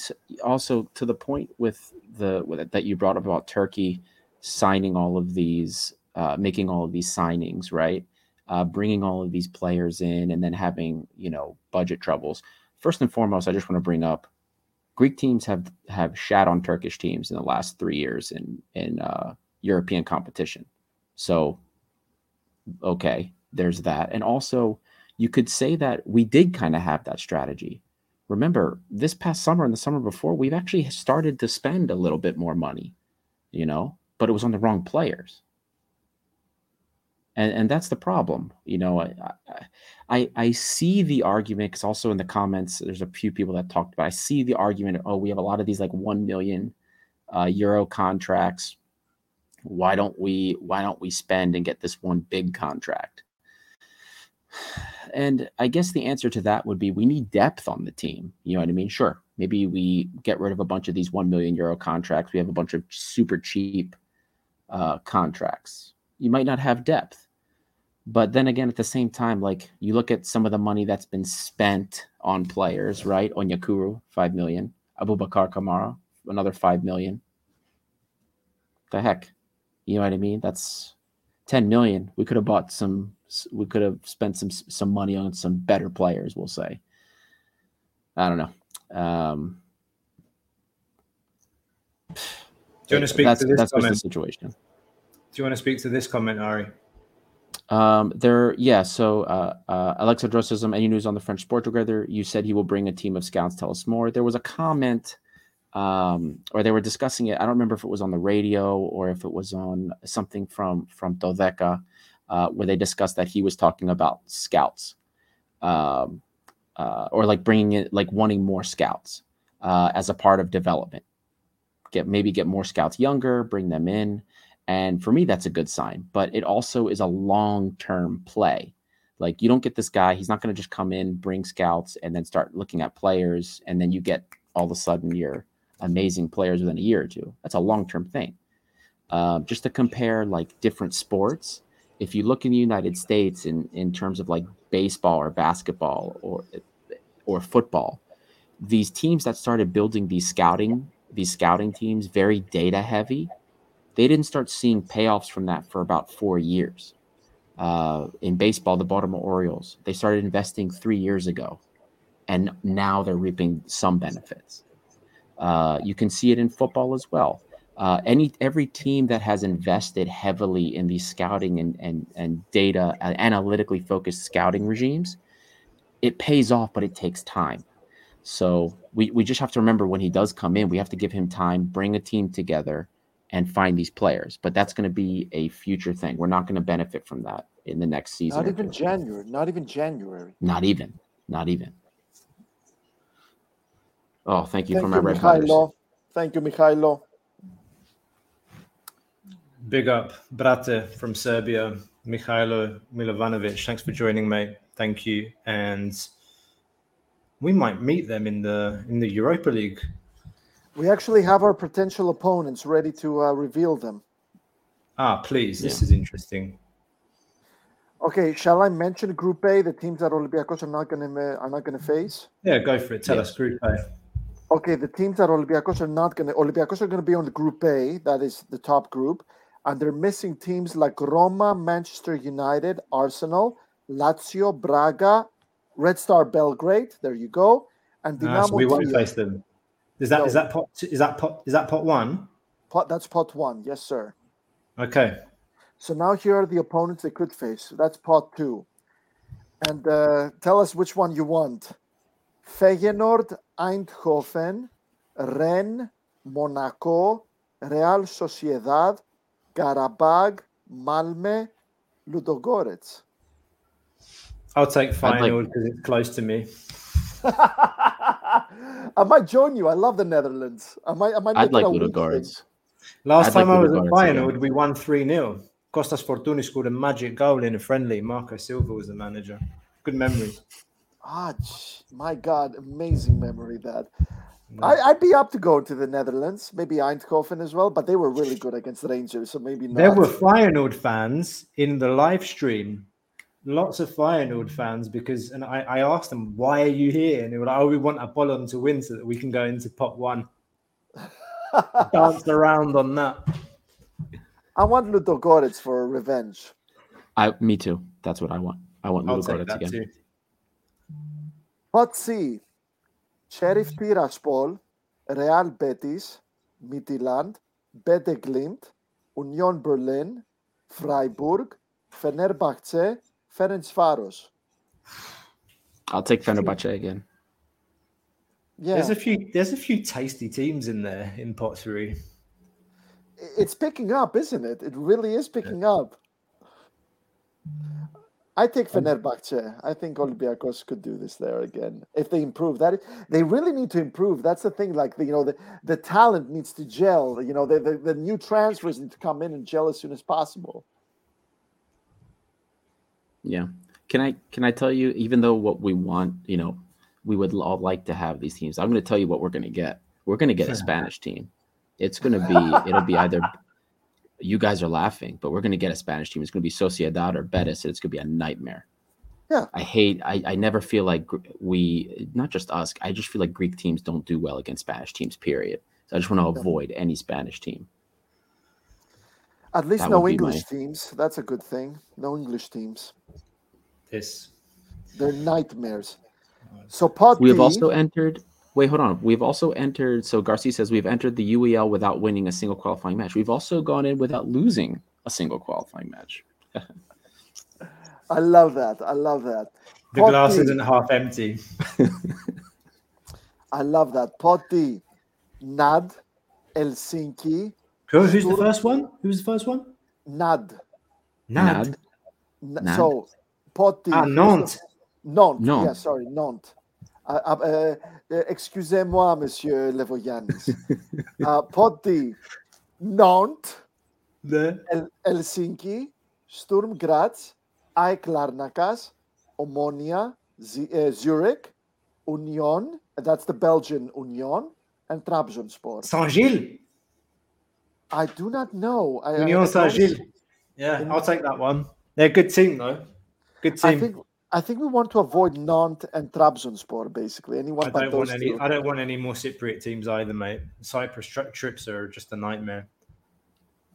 also to the point with the with, that you brought up about Turkey signing all of these, uh, making all of these signings, right? Uh, bringing all of these players in, and then having you know budget troubles. First and foremost, I just want to bring up Greek teams have have shat on Turkish teams in the last three years in in uh, European competition. So okay, there's that, and also you could say that we did kind of have that strategy. Remember this past summer and the summer before we've actually started to spend a little bit more money you know but it was on the wrong players and and that's the problem you know i i i see the argument because also in the comments there's a few people that talked about i see the argument oh we have a lot of these like 1 million uh, euro contracts why don't we why don't we spend and get this one big contract and I guess the answer to that would be we need depth on the team. You know what I mean? Sure. Maybe we get rid of a bunch of these 1 million euro contracts. We have a bunch of super cheap uh, contracts. You might not have depth. But then again, at the same time, like you look at some of the money that's been spent on players, right? Onyekuru, 5 million. Aboubakar Kamara, another 5 million. The heck? You know what I mean? That's 10 million. We could have bought some we could have spent some some money on some better players. We'll say. I don't know. Um, Do you want to speak to this that's comment? the situation. Do you want to speak to this comment, Ari? Um, there, yeah. So, uh, uh, Alexandros Sim, any news on the French sport together? You said he will bring a team of scouts. Tell us more. There was a comment, um, or they were discussing it. I don't remember if it was on the radio or if it was on something from from Doveka, uh, where they discussed that he was talking about scouts, um, uh, or like bringing it, like wanting more scouts uh, as a part of development. Get maybe get more scouts younger, bring them in. And for me, that's a good sign. But it also is a long term play. Like you don't get this guy, he's not going to just come in, bring scouts, and then start looking at players. And then you get all of a sudden your amazing players within a year or two. That's a long term thing. Um, just to compare like different sports, if you look in the United States in, in terms of like baseball or basketball or or football, these teams that started building these scouting these scouting teams very data heavy they didn't start seeing payoffs from that for about four years. Uh, in baseball, the Baltimore Orioles, they started investing three years ago, and now they're reaping some benefits. Uh, you can see it in football as well. Uh, any every team that has invested heavily in these scouting and and and data uh, analytically focused scouting regimes, it pays off, but it takes time. So we, we just have to remember when he does come in, we have to give him time, bring a team together, and find these players. But that's going to be a future thing. We're not going to benefit from that in the next season. Not even. January. Not even January. Not even. Not even. Oh, thank you Thank for my you, red. Mikhailo. Thank you, Mikhailo. Big up, Brate from Serbia, Mikhailo Milovanovic. Thanks for joining, mate. Thank you. And we might meet them in the in the Europa League. We actually have our potential opponents ready to uh, reveal them. Ah, please. This is interesting. Okay, shall I mention Group A, the teams that Olympiacos are not going to are not going to face? Yeah, go for it. Tell Yeah. us, Group A. Okay, the teams that Olympiacos are not going to Olympiacos are going to be on the Group A, that is the top group, and they're missing teams like Roma, Manchester United, Arsenal, Lazio, Braga, Red Star Belgrade. There you go, and Ah, Dinamo so we won't face them. Is that is No. that pot is that pot is that pot one? Pot, that's pot one, yes, sir. Okay. So now here are the opponents they could face. That's pot two. And uh, tell us which one you want. Feyenoord, Eindhoven, Rennes, Monaco, Real Sociedad, Karabag, Malmö, Ludogorets. I'll take I'd like- final because it's close to me. I might join you. I love the Netherlands. I might. I might. I'd like it a week thing. Last I'd time like I was Ludogorets at again. Bayern, we won 3 0. Costas Fortuni scored a magic goal in a friendly. Marco Silva was the manager. Good memories. Ah, my God, amazing memory that. I, I'd be up to go to the Netherlands, maybe Eindhoven as well, but they were really good against the Rangers, so maybe not. There were Feyenoord fans in the live stream lots of Feyenoord fans because, and I, I asked them, why are you here? And they were like, oh, we want Apollon to win so that we can go into pot one. Danced around on that. I want Ludogorets for revenge. I, me too. That's what I want. I want I'll Ludo take that again. too. Pot C. Sheriff Tiraspol, Real Betis, Midtjylland, Bodø/Glimt, Union Berlin, Freiburg, Fenerbahce, Ferencvaros. I'll take Fenerbahce again. Yeah, There's a few. There's a few tasty teams in there in pot three. it's picking up, isn't it? It really is picking up. I take um, Fenerbahce. I think Olympiacos could do this there again if they improve. That they really need to improve. That's the thing. Like the, you know, the, the talent needs to gel. You know, the, the the new transfers need to come in and gel as soon as possible. Yeah. Can I can I tell you, even though what we want, you know, we would all like to have these teams. I'm going to tell you what we're going to get. We're going to get a Spanish team. It's going to be it'll be either you guys are laughing, but we're going to get a Spanish team. It's going to be Sociedad or Betis. and It's going to be a nightmare. Yeah. I hate. I, I never feel like we, not just us. I just feel like Greek teams don't do well against Spanish teams. Period. So I just want to avoid any Spanish team. At least That no English my- teams. That's a good thing. No English teams. This. They're nightmares. So pot We have D- also entered. Wait, hold on. We've also entered. So Garcia says we've entered the UEL without winning a single qualifying match. We've also gone in without losing a single qualifying match. I love that. I love that. The Pot glass D. isn't half empty. I love that. Pot D. NAD, Helsinki, Who, who's the first one? Who's the first one? NAD. Nad. N- Nad? So, pot D. Ah, Nantes. Nantes. Nantes. Yeah, sorry, Nantes. Uh, uh, uh, excusez-moi, Monsieur Levoyanis. uh, pot D. Nantes, The El- Helsinki, Sturm Graz, AEK Larnakas, Omonia, Z- uh, Zurich, Union, that's the Belgian Union, and Trabzonspor. Saint Gilles. I do not know. I, I- Union I Saint Gilles. Yeah, I'll take that one. They're a good team though. Good I team. think I think we want to avoid Nantes and Trabzonspor, basically. Anyone I don't those want any. two. I don't want any more Cypriot teams either, mate. Cyprus tri- trips are just a nightmare.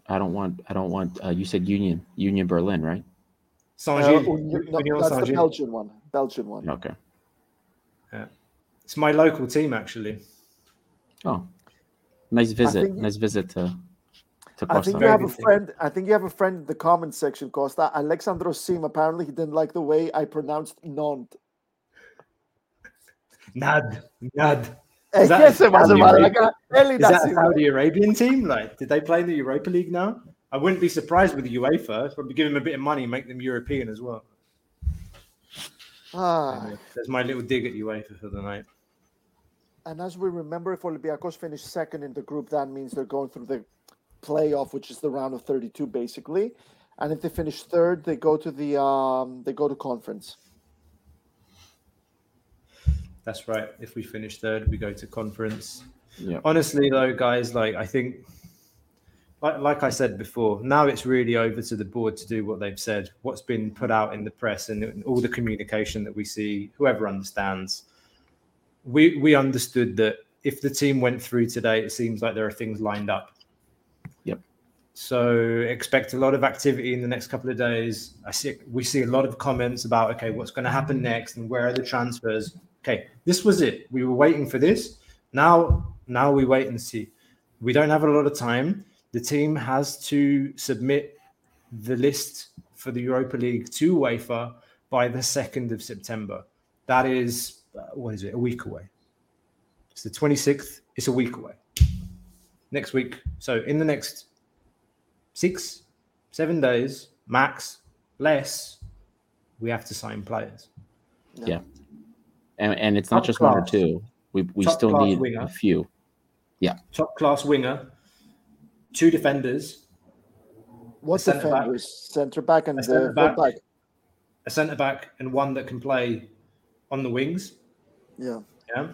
I don't want. I don't want. Uh, you said Union, Union Berlin, right? Saint Uh, Gilles. Union- no, Union that's Saint the Belgian one. Belgian one. Okay. Yeah. It's my local team actually. Oh, nice visit. think- nice visit to to I think you have a friend. I think you have a friend in the comment section, Costa. Alexandros Sim. Apparently, he didn't like the way I pronounced Nantes. Nad. Nad. Eh, Is that yes, it was Saudi like a- Is that. Saudi Arabian team? Like, did they play in the Europa League now? I wouldn't be surprised with the UEFA. Probably give them a bit of money and make them European as well. Ah, There's my little dig at UEFA for the night. and as we remember, if Olympiacos finish second in the group, that means they're going through the playoff, which is the round of 32, basically. And if they finish third, they go to the um, they go to conference. That's right. If we finish third, we go to conference. Yeah. Honestly, though, guys, like I think, like, like I said before, now it's really over to the board to do what they've said. What's been put out in the press and in all the communication that we see, whoever understands, we we understood that if the team went through today, it seems like there are things lined up. So expect a lot of activity in the next couple of days. I see we see a lot of comments about okay, what's going to happen next and where are the transfers. Okay, this was it. We were waiting for this. Now, now we wait and see. We don't have a lot of time. The team has to submit the list for the Europa League to UEFA by the second of September. That is uh, what is it? A week away. It's the twenty sixth. It's a week away. Next week. So in the next six, seven days max, less, we have to sign players. Yeah. And, and it's not Top just one or two. We we Top still need winger. a few. Yeah. Top class winger, two defenders, What centre back. Center back and A the centre full back. back. a centre back, and one that can play on the wings. Yeah. Yeah.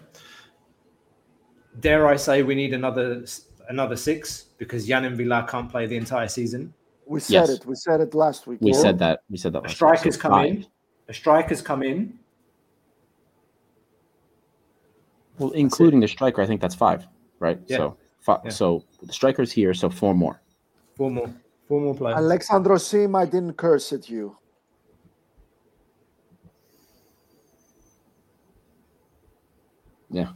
Dare I say we need another another six because Jan and Villar can't play the entire season. We said Yes. it. We said it last week. We yeah? said that. We said that. A striker's episode. come Five. in. A striker's come in. Well, including the striker, I think that's five, right? Yeah. So, fi- Yeah. so the striker's here, so four more. Four more. Four more players. Alexandro Sim, I didn't curse at you. Yeah.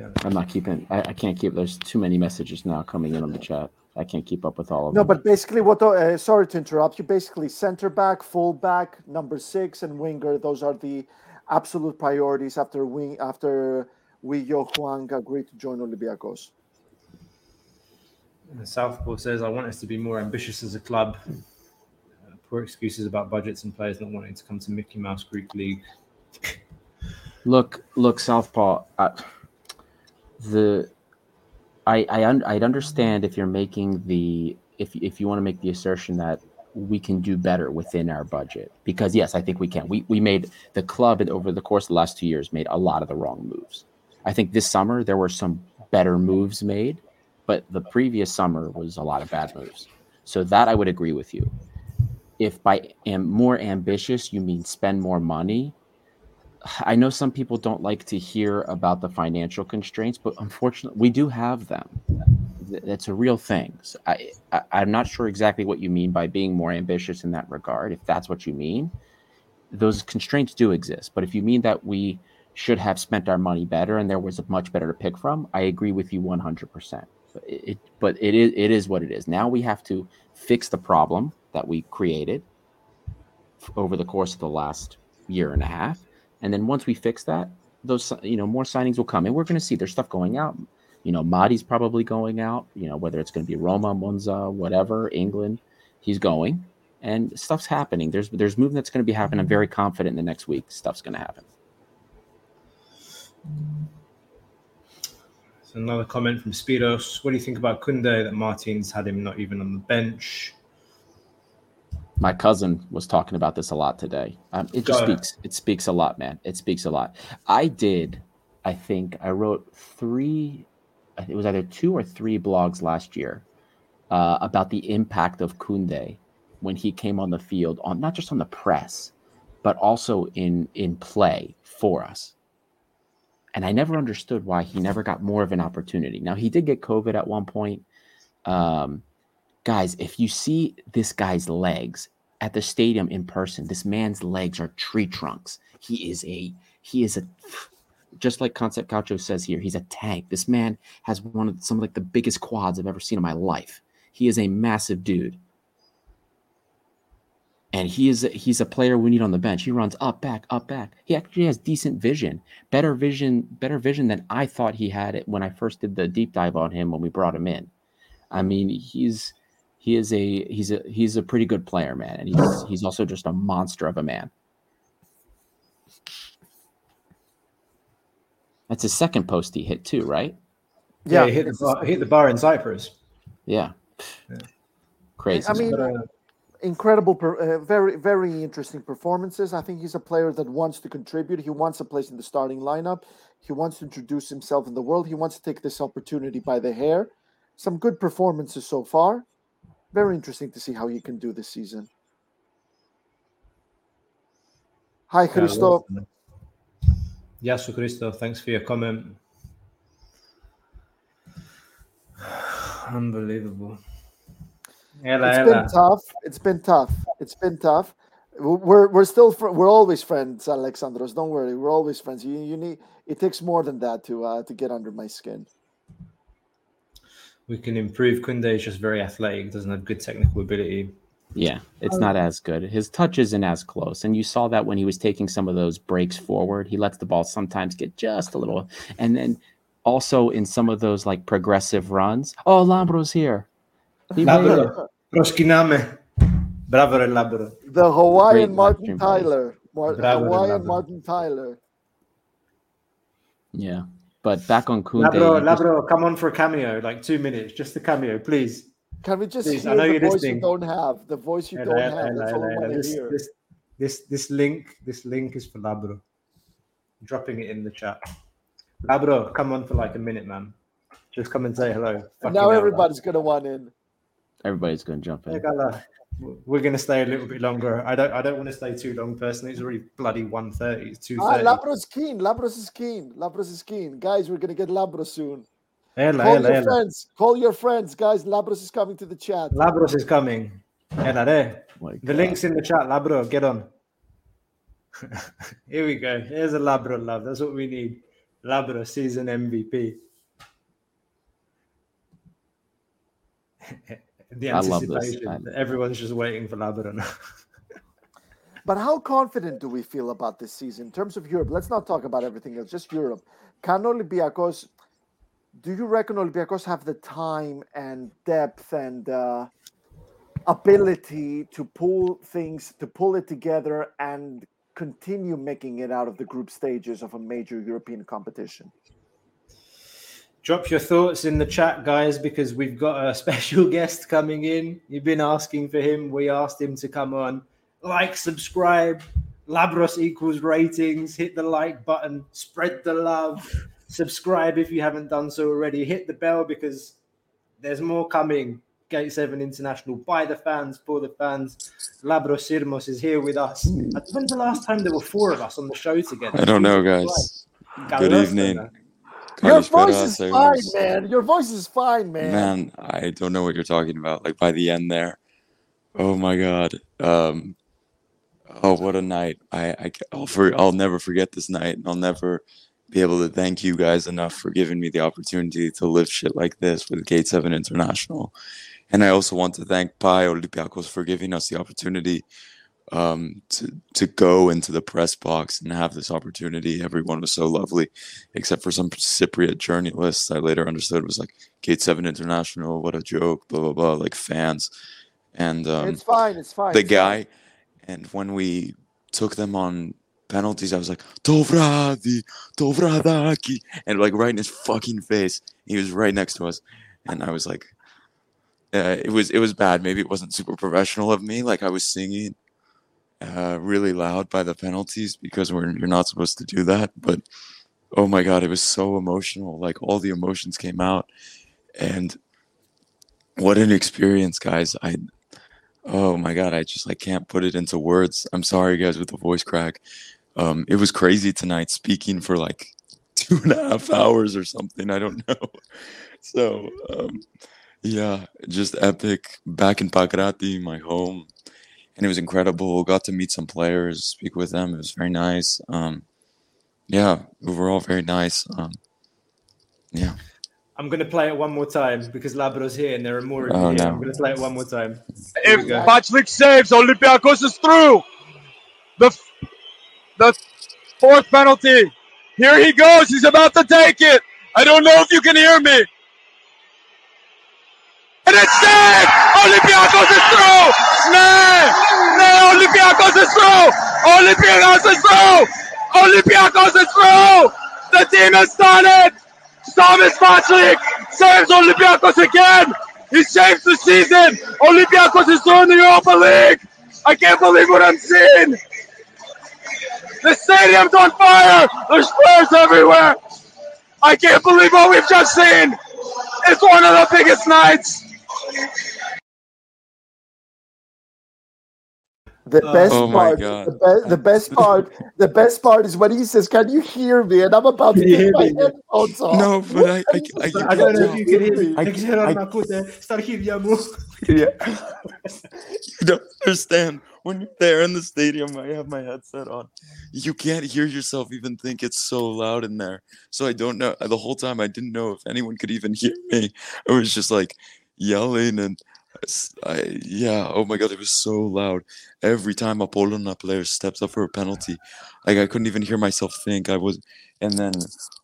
Yeah. I'm not keeping. I, I can't keep. There's too many messages now coming in on the chat. I can't keep up with all of No, them. No, but basically, what? Uh, sorry to interrupt you. Basically, center back, full back, number six, and winger. Those are the absolute priorities after wing after we Yo Huang agreed to join Olympiacos. And Southpaw says, I want us to be more ambitious as a club. Uh, poor excuses about budgets and players not wanting to come to Mickey Mouse Greek League. Look, look, Southpaw. Uh, the I I un, I'd understand if you're making the if if you want to make the assertion that we can do better within our budget because yes, I think we can. We we made the club over the course of the last two years made a lot of the wrong moves. I think this summer there were some better moves made, but the previous summer was a lot of bad moves. So that I would agree with you. If by am more ambitious you mean spend more money, I know some people don't like to hear about the financial constraints, but unfortunately, we do have them. Th- That's a real thing. So I, I, I'm not sure exactly what you mean by being more ambitious in that regard. If that's what you mean, those constraints do exist. But if you mean that we should have spent our money better and there was a much better to pick from, I agree with you 100%. But it, but it is it is what it is. Now we have to fix the problem that we created over the course of the last year and a half. And then once we fix that, those you know more signings will come, and we're going to see there's stuff going out. You know, Mady's probably going out. You know, whether it's going to be Roma, Monza, whatever, England, he's going, and stuff's happening. There's there's movement that's going to be happening. I'm very confident in the next week stuff's going to happen. So another comment from Spiros. What do you think about Kunde that Martins had him not even on the bench? My cousin was talking about this a lot today. Um, it just speaks. It speaks a lot, man. It speaks a lot. I did. I think I wrote three. It was either two or three blogs last year uh, about the impact of Kunde when he came on the field, on not just on the press, but also in in play for us. And I never understood why he never got more of an opportunity. Now he did get COVID at one point. Um, guys, if you see this guy's legs at the stadium in person, this man's legs are tree trunks. He is a he is a just like Concept Gaucho says here, he's a tank. This man has one of some of like the biggest quads I've ever seen in my life. He is a massive dude. And he is he's a player we need on the bench. He runs up, back, up, back. He actually has decent vision, better vision, better vision than I thought he had it when I first did the deep dive on him when we brought him in. I mean, he's he is a he's a he's a pretty good player, man, and he's he's also just a monster of a man. That's his second post he hit too, right? Yeah, Yeah, he hit the bar, hit the bar in Cyprus. Yeah, crazy. I mean, But, uh, incredible, uh, very, very interesting performances. I think he's a player that wants to contribute. He wants a place in the starting lineup. He wants to introduce himself in the world. He wants to take this opportunity by the hair. Some good performances so far. Very interesting to see how he can do this season. Hi, yeah, Christo. well, Yasu Christo, thanks for your comment. Unbelievable. Ela, It's ela. been tough. It's been tough. It's been tough. We're we're still fr- we're always friends, Alexandros. Don't worry, we're always friends. You you need it takes more than that to uh, to get under my skin. We can improve. Kunde is just very athletic, doesn't have good technical ability. Yeah, it's oh. not as good. His touch isn't as close, and you saw that when he was taking some of those breaks forward. He lets the ball sometimes get just a little, and then also in some of those like progressive runs. Oh, Lambro's here. He. Labro, proskiname. Bravo, re Labro. The Hawaiian Great Martin live stream plays. Tyler. Mar- Bravo, Hawaiian bravo. Martin Tyler. Yeah, but back on Kunde. Labro, he just- Labro, come on for a cameo, like two minutes, just a cameo, please. Can we just Please, I know the you're voice listening. you don't have? The voice you Ela, don't ela, have. That's all I want to This, hear. this, this, this link, this link is for Labro. dropping it in the chat. Labro, come on for like a minute, man. Just come and say hello. And Fucking now hell, everybody's gonna want in. Everybody's gonna jump Yeah, in. Gala, we're going to stay a little bit longer. I don't. I don't want to stay too long personally. It's already bloody 1.30. It's two Ah, thirty. Labros keen. Labros is keen. Labros is keen. Guys, we're gonna get Labros soon. Ella, Call ella, your ella. friends. Call your friends, guys. Labros is coming to the chat. Labros is coming. Ella, there. My The link's in the chat. Labro, get on. Here we go. Here's a Labro love. That's what we need. Labro season MVP. the I love this. anticipation. Everyone's just waiting for Labro. But how confident do we feel about this season in terms of Europe? Let's not talk about everything else, just Europe. Can Olympiacos, do you reckon Olympiacos have the time and depth and uh, ability to pull things, to pull it together and continue making it out of the group stages of a major European competition? Drop your thoughts in the chat, guys, because we've got a special guest coming in. You've been asking for him. We asked him to come on. Like, subscribe. Labros equals ratings. Hit the like button. Spread the love. Subscribe if you haven't done so already. Hit the bell because there's more coming. Gate 7 International by the fans, for the fans. Labros Sirmos is here with us. When's the last time there were four of us on the show together? I don't know, guys. Good evening. Your voice is fine, man. Your voice is fine, man. Man, I don't know what you're talking about. Like by the end there, oh my god. Um, oh what a night. I I will for I'll never forget this night. and I'll never be able to thank you guys enough for giving me the opportunity to live shit like this with Gate Seven International. And I also want to thank Pi Olympiacos for giving us the opportunity um, to to go into the press box and have this opportunity. Everyone was so lovely, except for some Cypriot journalists. I later understood was like Gate Seven International. What a joke! Blah blah blah. Like fans, and um, it's fine. It's fine. the it's fine. guy. And when we took them on penalties, I was like Tovradi, Tovradaki, and like right in his fucking face. He was right next to us, and I was like, uh, it was it was bad. Maybe it wasn't super professional of me. Like I was singing uh, really loud by the penalties because we're you're not supposed to do that. But oh my god, it was so emotional. Like all the emotions came out, and what an experience, guys! I oh my god, I just like can't put it into words. I'm sorry, guys, with the voice crack. Um, it was crazy tonight, speaking for like two and a half hours or something. I don't know. So um, yeah, just epic. Back in Pakrati, my home, and it was incredible. Got to meet some players, speak with them. It was very nice. Um, yeah, overall very nice. Um, yeah. I'm going to play it one more time because Labro's here and there are more of Oh, here. no. I'm going to play it one more time. Here If go. Vaclik saves, Olympiacos is through. The f- the fourth penalty. Here he goes. He's about to take it. I don't know if you can hear me. And it's saved! Olympiacos is through! No! No! Olympiacos is through! Olympiacos is through! Olympiacos is through! The team has done it! Thomas Vaclik saves Olympiacos again! He saves the season! Olympiacos is through in the Europa League! I can't believe what I'm seeing! The stadium's on fire! There's flares everywhere! I can't believe what we've just seen! It's one of the biggest nights! The oh best Oh my part, God. the, be- the best part, the best part is when he says, "Can you hear me?" And I'm about to Can you hear my headphones off. No, but I, I, I, I don't know if you can hear me. I- I cannot I, start hearing you. yeah. you don't understand. When you're there in the stadium, I have my headset on. You can't hear yourself even think it's so loud in there. So I don't know. The whole time I didn't know if anyone could even hear me. I was just like yelling and s- I, yeah. Oh my god, it was so loud. Every time a Polona player steps up for a penalty, like I couldn't even hear myself think. I was, and then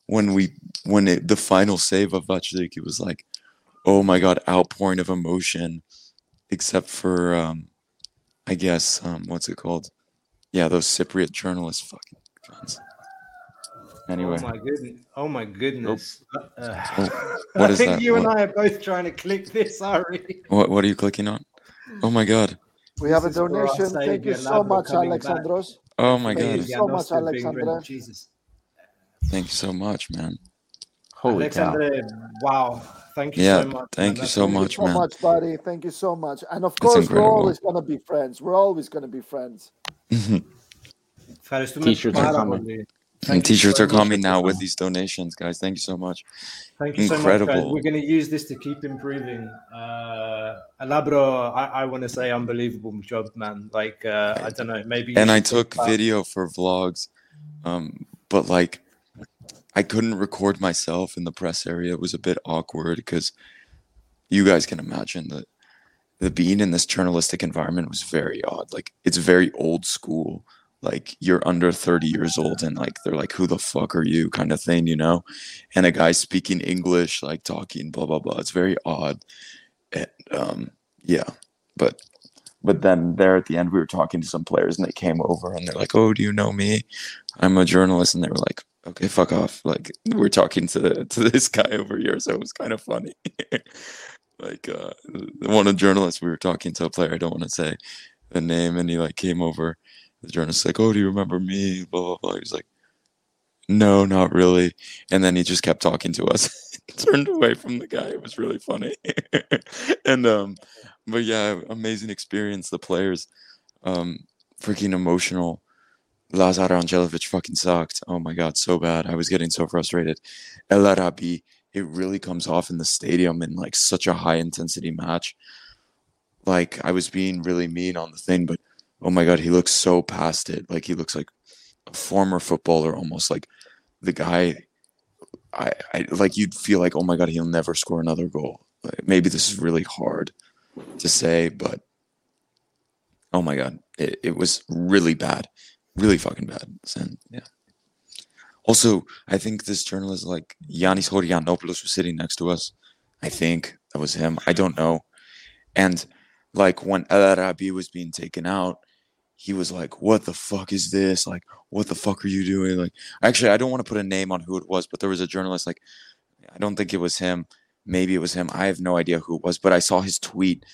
when we when it, the final save of Vaclik, it was like, oh my god, outpouring of emotion, except for um, I guess um, what's it called? Yeah, those Cypriot journalists, fucking. Oh anyway. Oh my goodness. Oh my goodness. Uh, what uh, is I think that? you what? and I are both trying to click this, Sorry. What what are you clicking on? Oh my god. We have this a donation. Oh thank you so much, Alexandros. Back. Oh my god. Thank you so much, Alexandra. Jesus. Thank you so much, man. Holy Alexandre, cow. wow. Thank you yeah, so much. Thank man. you so thank much, you so much, buddy. Thank you so much. And of course, we're always going to be friends. We're always going to be friends. T-shirts are coming. Thank and teachers so are coming now with these donations, guys. Thank you so much. Thank you Incredible. so much. Guys. We're going to use this to keep improving. Uh, Alabro, I, I want to say unbelievable job, man. Like, uh, I don't know, maybe. And I took video for vlogs, um, but like, I couldn't record myself in the press area. It was a bit awkward because you guys can imagine that the being in this journalistic environment was very odd. Like, it's very old school like you're under 30 years old and like they're like, who the fuck are you? kind of thing, you know? And a guy speaking English, like talking, blah blah blah. It's very odd. And, um, yeah. But but then there at the end we were talking to some players and they came over and they're like oh do you know me i'm a journalist and they were like okay fuck off like we're talking to to this guy over here so it was kind of funny like uh one of the journalists we were talking to a player i don't want to say the name and he like came over the journalist like oh do you remember me blah blah blah he's like no not really and then he just kept talking to us turned away from the guy it was really funny and um but yeah, amazing experience. The players, um, freaking emotional. Lazar Randjelovic fucking sucked. Oh my god, so bad. I was getting so frustrated. El Arabi, it really comes off in the stadium in like such a high intensity match. Like I was being really mean on the thing, but oh my god, he looks so past it. Like he looks like a former footballer, almost like the guy. I, I like you'd feel like oh my god, he'll never score another goal. Like, maybe this is mm-hmm. really hard to say, but oh my god, it, it was really bad, really fucking bad. And yeah. Also, I think this journalist, like Yanis Horianopoulos, was sitting next to us. I think that was him. I don't know. And like when El Arabi was being taken out, he was like, "What the fuck is this? Like, what the fuck are you doing?" Like, actually, I don't want to put a name on who it was, but there was a journalist. Like, I don't think it was him. Maybe it was him. I have no idea who it was, but I saw his tweet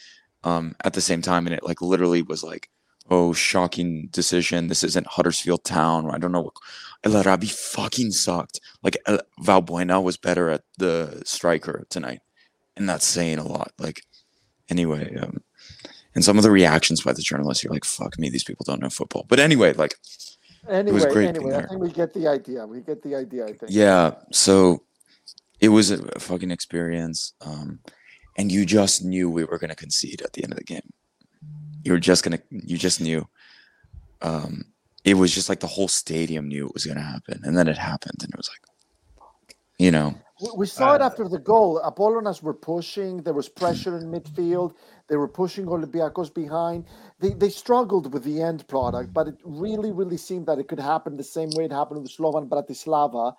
um, at the same time, and it like literally was like, "Oh, shocking decision. This isn't Huddersfield Town." I don't know. What, El Arabi fucking sucked. Like El, Valbuena was better at the striker tonight, and that's saying a lot. Like, anyway, um, and some of the reactions by the journalists, you're like, "Fuck me, these people don't know football." But anyway, like, Anyway, was great being anyway, I think we get the idea. We get the idea. I think. yeah. So it was a fucking experience, um, and you just knew we were gonna concede at the end of the game. You were just gonna, you just knew. Um, it was just like the whole stadium knew it was gonna happen, and then it happened, and it was like, you know, We- saw it after the goal. Apollonas were pushing. There was pressure in midfield. They were pushing Olympiacos behind. They they struggled with the end product, but it really, really seemed that it could happen the same way it happened with Slovan Bratislava.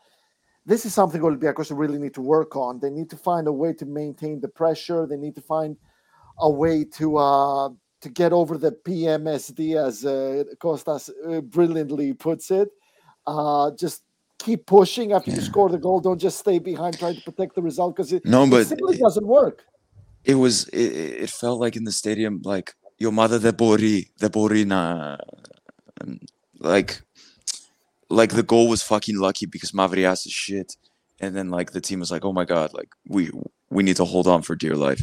This is something Olympiacos really need to work on. They need to find a way to maintain the pressure. They need to find a way to uh, to get over the PMSD, as uh, Costas uh, brilliantly puts it. Uh, just keep pushing after you score the goal. Don't just stay behind trying to protect the result because it, No, it simply doesn't work. it was it, it it felt like in the stadium like your mother the bori the borina like like the goal was fucking lucky because Mavrias is shit and then like the team was like oh my god like we we need to hold on for dear life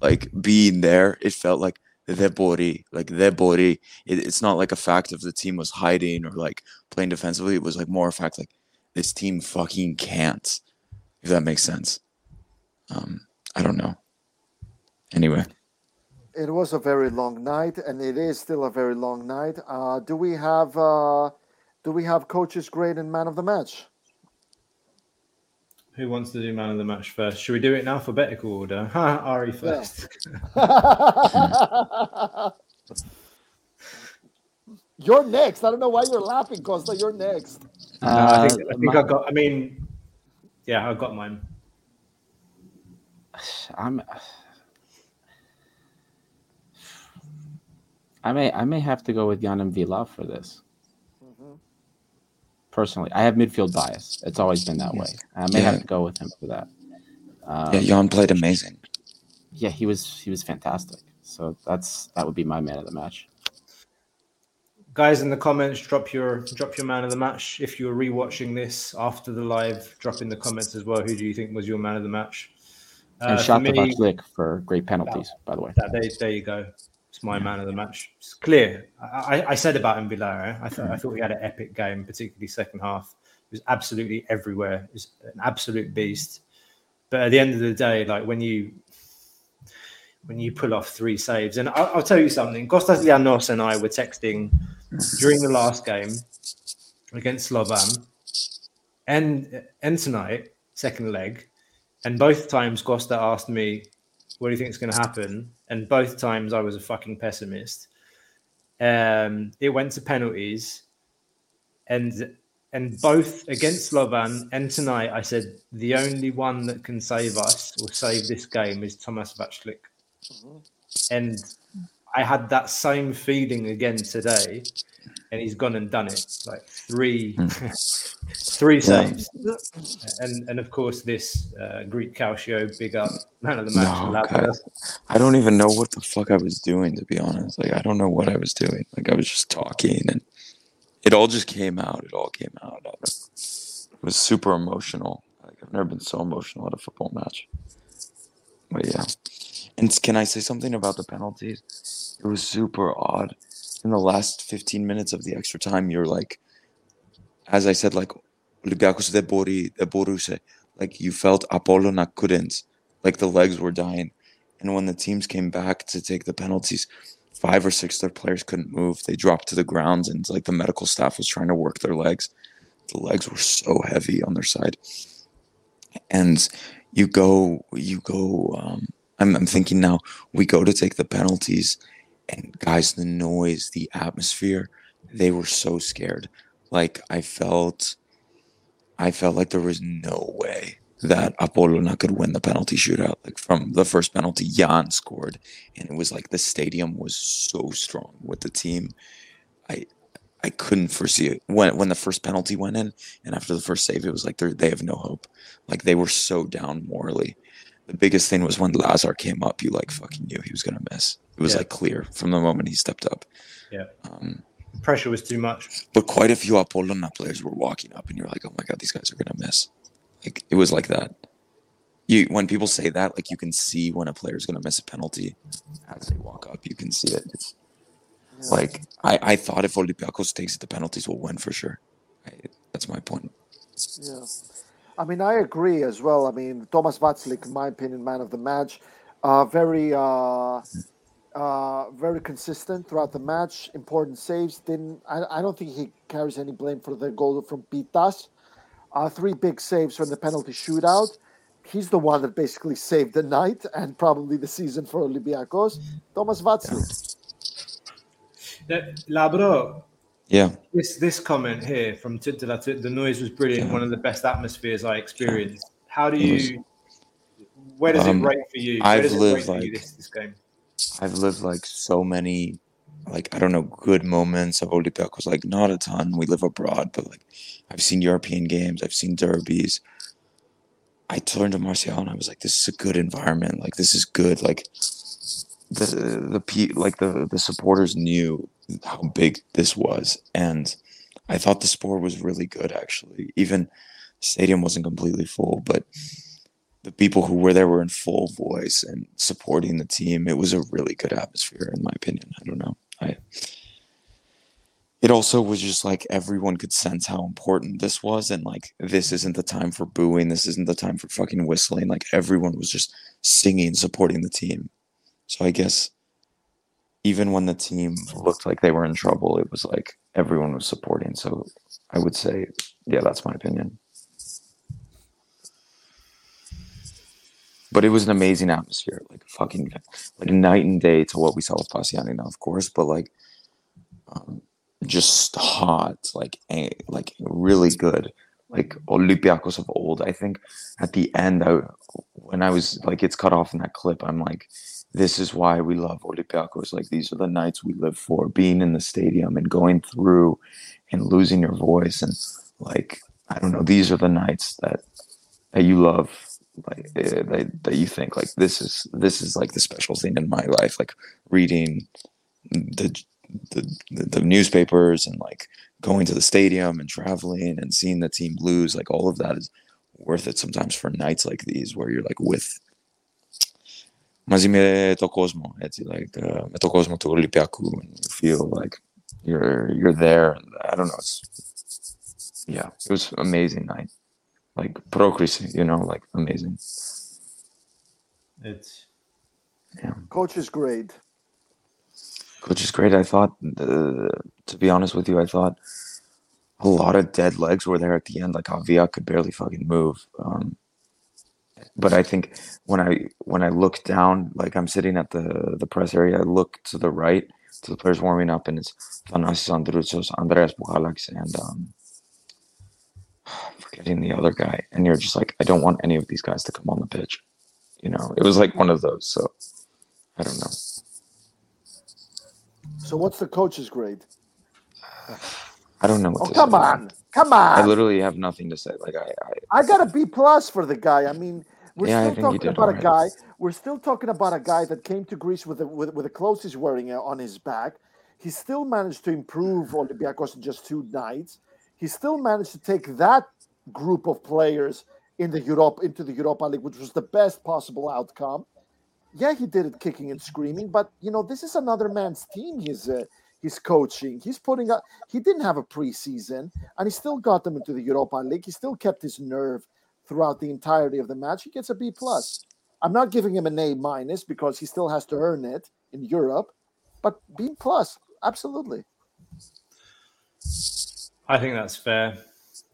like being there it felt like the bori like the bori it, it's not like a fact of the team was hiding or like playing defensively it was like more a fact like this team fucking can't if that makes sense um i don't know anyway It was a very long night, and it is still a very long night. Uh, do we have uh, do we have coaches grade and man of the match? Who wants to do man of the match first? Should we do it in alphabetical order? Ha, Ari first. You're next. I don't know why you're laughing, Costa. You're next. No, I think, I, Uh, think my- I got. I mean, yeah, I got mine. I'm. I may I may have to go with Yann M'Vila for this. Personally, I have midfield bias. It's always been that way. I may Yeah. have to go with him for that. Um, yeah jan played amazing yeah, he was he was fantastic. So that's that would be my man of the match. Guys in the comments, drop your drop your man of the match. If you're rewatching this after the live, drop in the comments as well. Who do you think was your man of the match? and Uh, shout for to me- for great penalties, by the way. That, there, there you go. It's my man of the match. It's clear. I, I, I said about him Villar. I thought I thought he had an epic game, particularly second half. He was absolutely everywhere. He was an absolute beast. But at the end of the day, like when you when you pull off three saves, and I'll, I'll tell you something. Kostas Lianos and I were texting during the last game against Slovan, and and tonight, second leg, and both times Costa asked me, "What do you think is going to happen?" And both times I was a fucking pessimist. Um, it went to penalties, and and both against Slovan and tonight, I said the only one that can save us or save this game is Thomas Vaclik. And I had that same feeling again today, and he's gone and done it. Like three, three Yeah. saves, and and of course this uh, Greek Calcio, big up man of the match. No. I don't even know what the fuck I was doing to be honest. Like I don't know what I was doing. Like I was just talking and it all just came out. It all came out. It was super emotional. Like I've never been so emotional at a football match. But yeah. And can I say something about the penalties? It was super odd. In the last 15 minutes of the extra time, you're like, as I said, like like you felt Apollona couldn't, like the legs were dying. And when the teams came back to take the penalties, five or six of their players couldn't move. They dropped to the ground, and like the medical staff was trying to work their legs. The legs were so heavy on their side. And you go, you go. Um, I'm, I'm thinking now. We go to take the penalties, and guys, the noise, the atmosphere, they were so scared. Like I felt, I felt like there was no way that Apollona could win the penalty shootout. Like from the first penalty, Yann scored, and it was like the stadium was so strong with the team. I I couldn't foresee it when when the first penalty went in, and after the first save, it was like they have no hope. Like they were so down morally. The biggest thing was when Lazar came up, you like fucking knew he was gonna miss. It was Yeah. like clear from the moment he stepped up. Yeah, Um, pressure was too much. but quite a few Apollona players were walking up, and you're like, oh my god, these guys are gonna miss. Like it was like that. You when people say that, like you can see when a player's gonna miss a penalty as they walk up. You can see it. It's like I, I thought if Olympiacos takes it, the penalties will win for sure. I, that's my point. Yeah. I mean, I agree as well. I mean, Thomas Vaclik, in my opinion, man of the match, uh, very, uh, uh, very consistent throughout the match. Important saves. Didn't I? I don't think he carries any blame for the goal from Pitas. Uh, three big saves from the penalty shootout. He's the one that basically saved the night and probably the season for Olympiacos. Thomas Vaclik. That- Labro, Yeah. this this comment here from Tintala, the noise was brilliant. One of the best atmospheres I experienced. How do you? Where does Um, it rate for you? Where I've lived, like- this, this game? I've lived like so many, like I don't know, good moments of Olympiacos. Like not a ton. We live abroad, but like I've seen European games. I've seen derbies. I turned to Martial and I was like, "This is a good environment. Like this is good. Like the the like the the supporters knew how big this was, and I thought the sport was really good. Actually, even stadium wasn't completely full, but the people who were there were in full voice and supporting the team. It was a really good atmosphere, in my opinion. I don't know. I. It also was just like everyone could sense how important this was, and like this isn't the time for booing. This isn't the time for fucking whistling. Like everyone was just singing, supporting the team. So I guess even when the team looked like they were in trouble, it was like everyone was supporting. So I would say, yeah, that's my opinion. But it was an amazing atmosphere, like fucking, like night and day to what we saw with PAS Giannina, of course. But like, um, just hot, like, like really good, like Olympiacos of old. I think at the end, I, when I was like, it's cut off in that clip. I'm like, this is why we love Olympiacos. Like these are the nights we live for, being in the stadium and going through and losing your voice and like I don't know. These are the nights that that you love, like eh, that, that you think like this is this is like the special thing in my life. Like reading the the, the the newspapers and like going to the stadium and traveling and seeing the team lose, like all of that is worth it sometimes for nights like these where you're like with μαζί με το κόσμο, έτσι, like, uh, με το κόσμο του Ολυμπιακού and you feel like you're you're there and I don't know it's yeah it was amazing night like πρόκριση you know like amazing It's yeah Coach is great. which is great. I thought, uh, to be honest with you, I thought a lot of dead legs were there at the end. Like Avia could barely fucking move. Um, but I think when I when I look down, like I'm sitting at the the press area, I look to the right to the players warming up, and it's Thanasis Androutsos, Andreas Bouchalakis, and um, forgetting the other guy. And you're just like, I don't want any of these guys to come on the pitch. You know, it was like one of those. So I don't know. So what's the coach's grade? I don't know what Oh to come on, come on. I literally have nothing to say. Like I, I I got a B plus for the guy. I mean, we're Yeah, still talking about a guy. We're still talking about a guy that came to Greece with the with, with the clothes he's wearing on his back. He still managed to improve Olympiacos in just two nights. He still managed to take that group of players in the Europe into the Europa League, which was the best possible outcome. Yeah, he did it kicking and screaming, but you know this is another man's team. He's uh, he's coaching. He's putting up. He didn't have a preseason, and he still got them into the Europa League. He still kept his nerve throughout the entirety of the match. He gets a B plus. I'm not giving him an A minus because he still has to earn it in Europe, but B plus, absolutely. I think that's fair.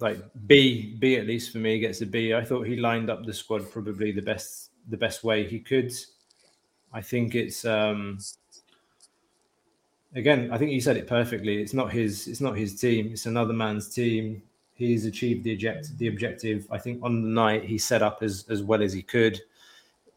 Like B, B at least for me gets a B. I thought he lined up the squad probably the best, the best way he could. I think it's um again. I think you said it perfectly. It's not his. It's not his team. It's another man's team. He's achieved the object, the objective. I think on the night he set up as as well as he could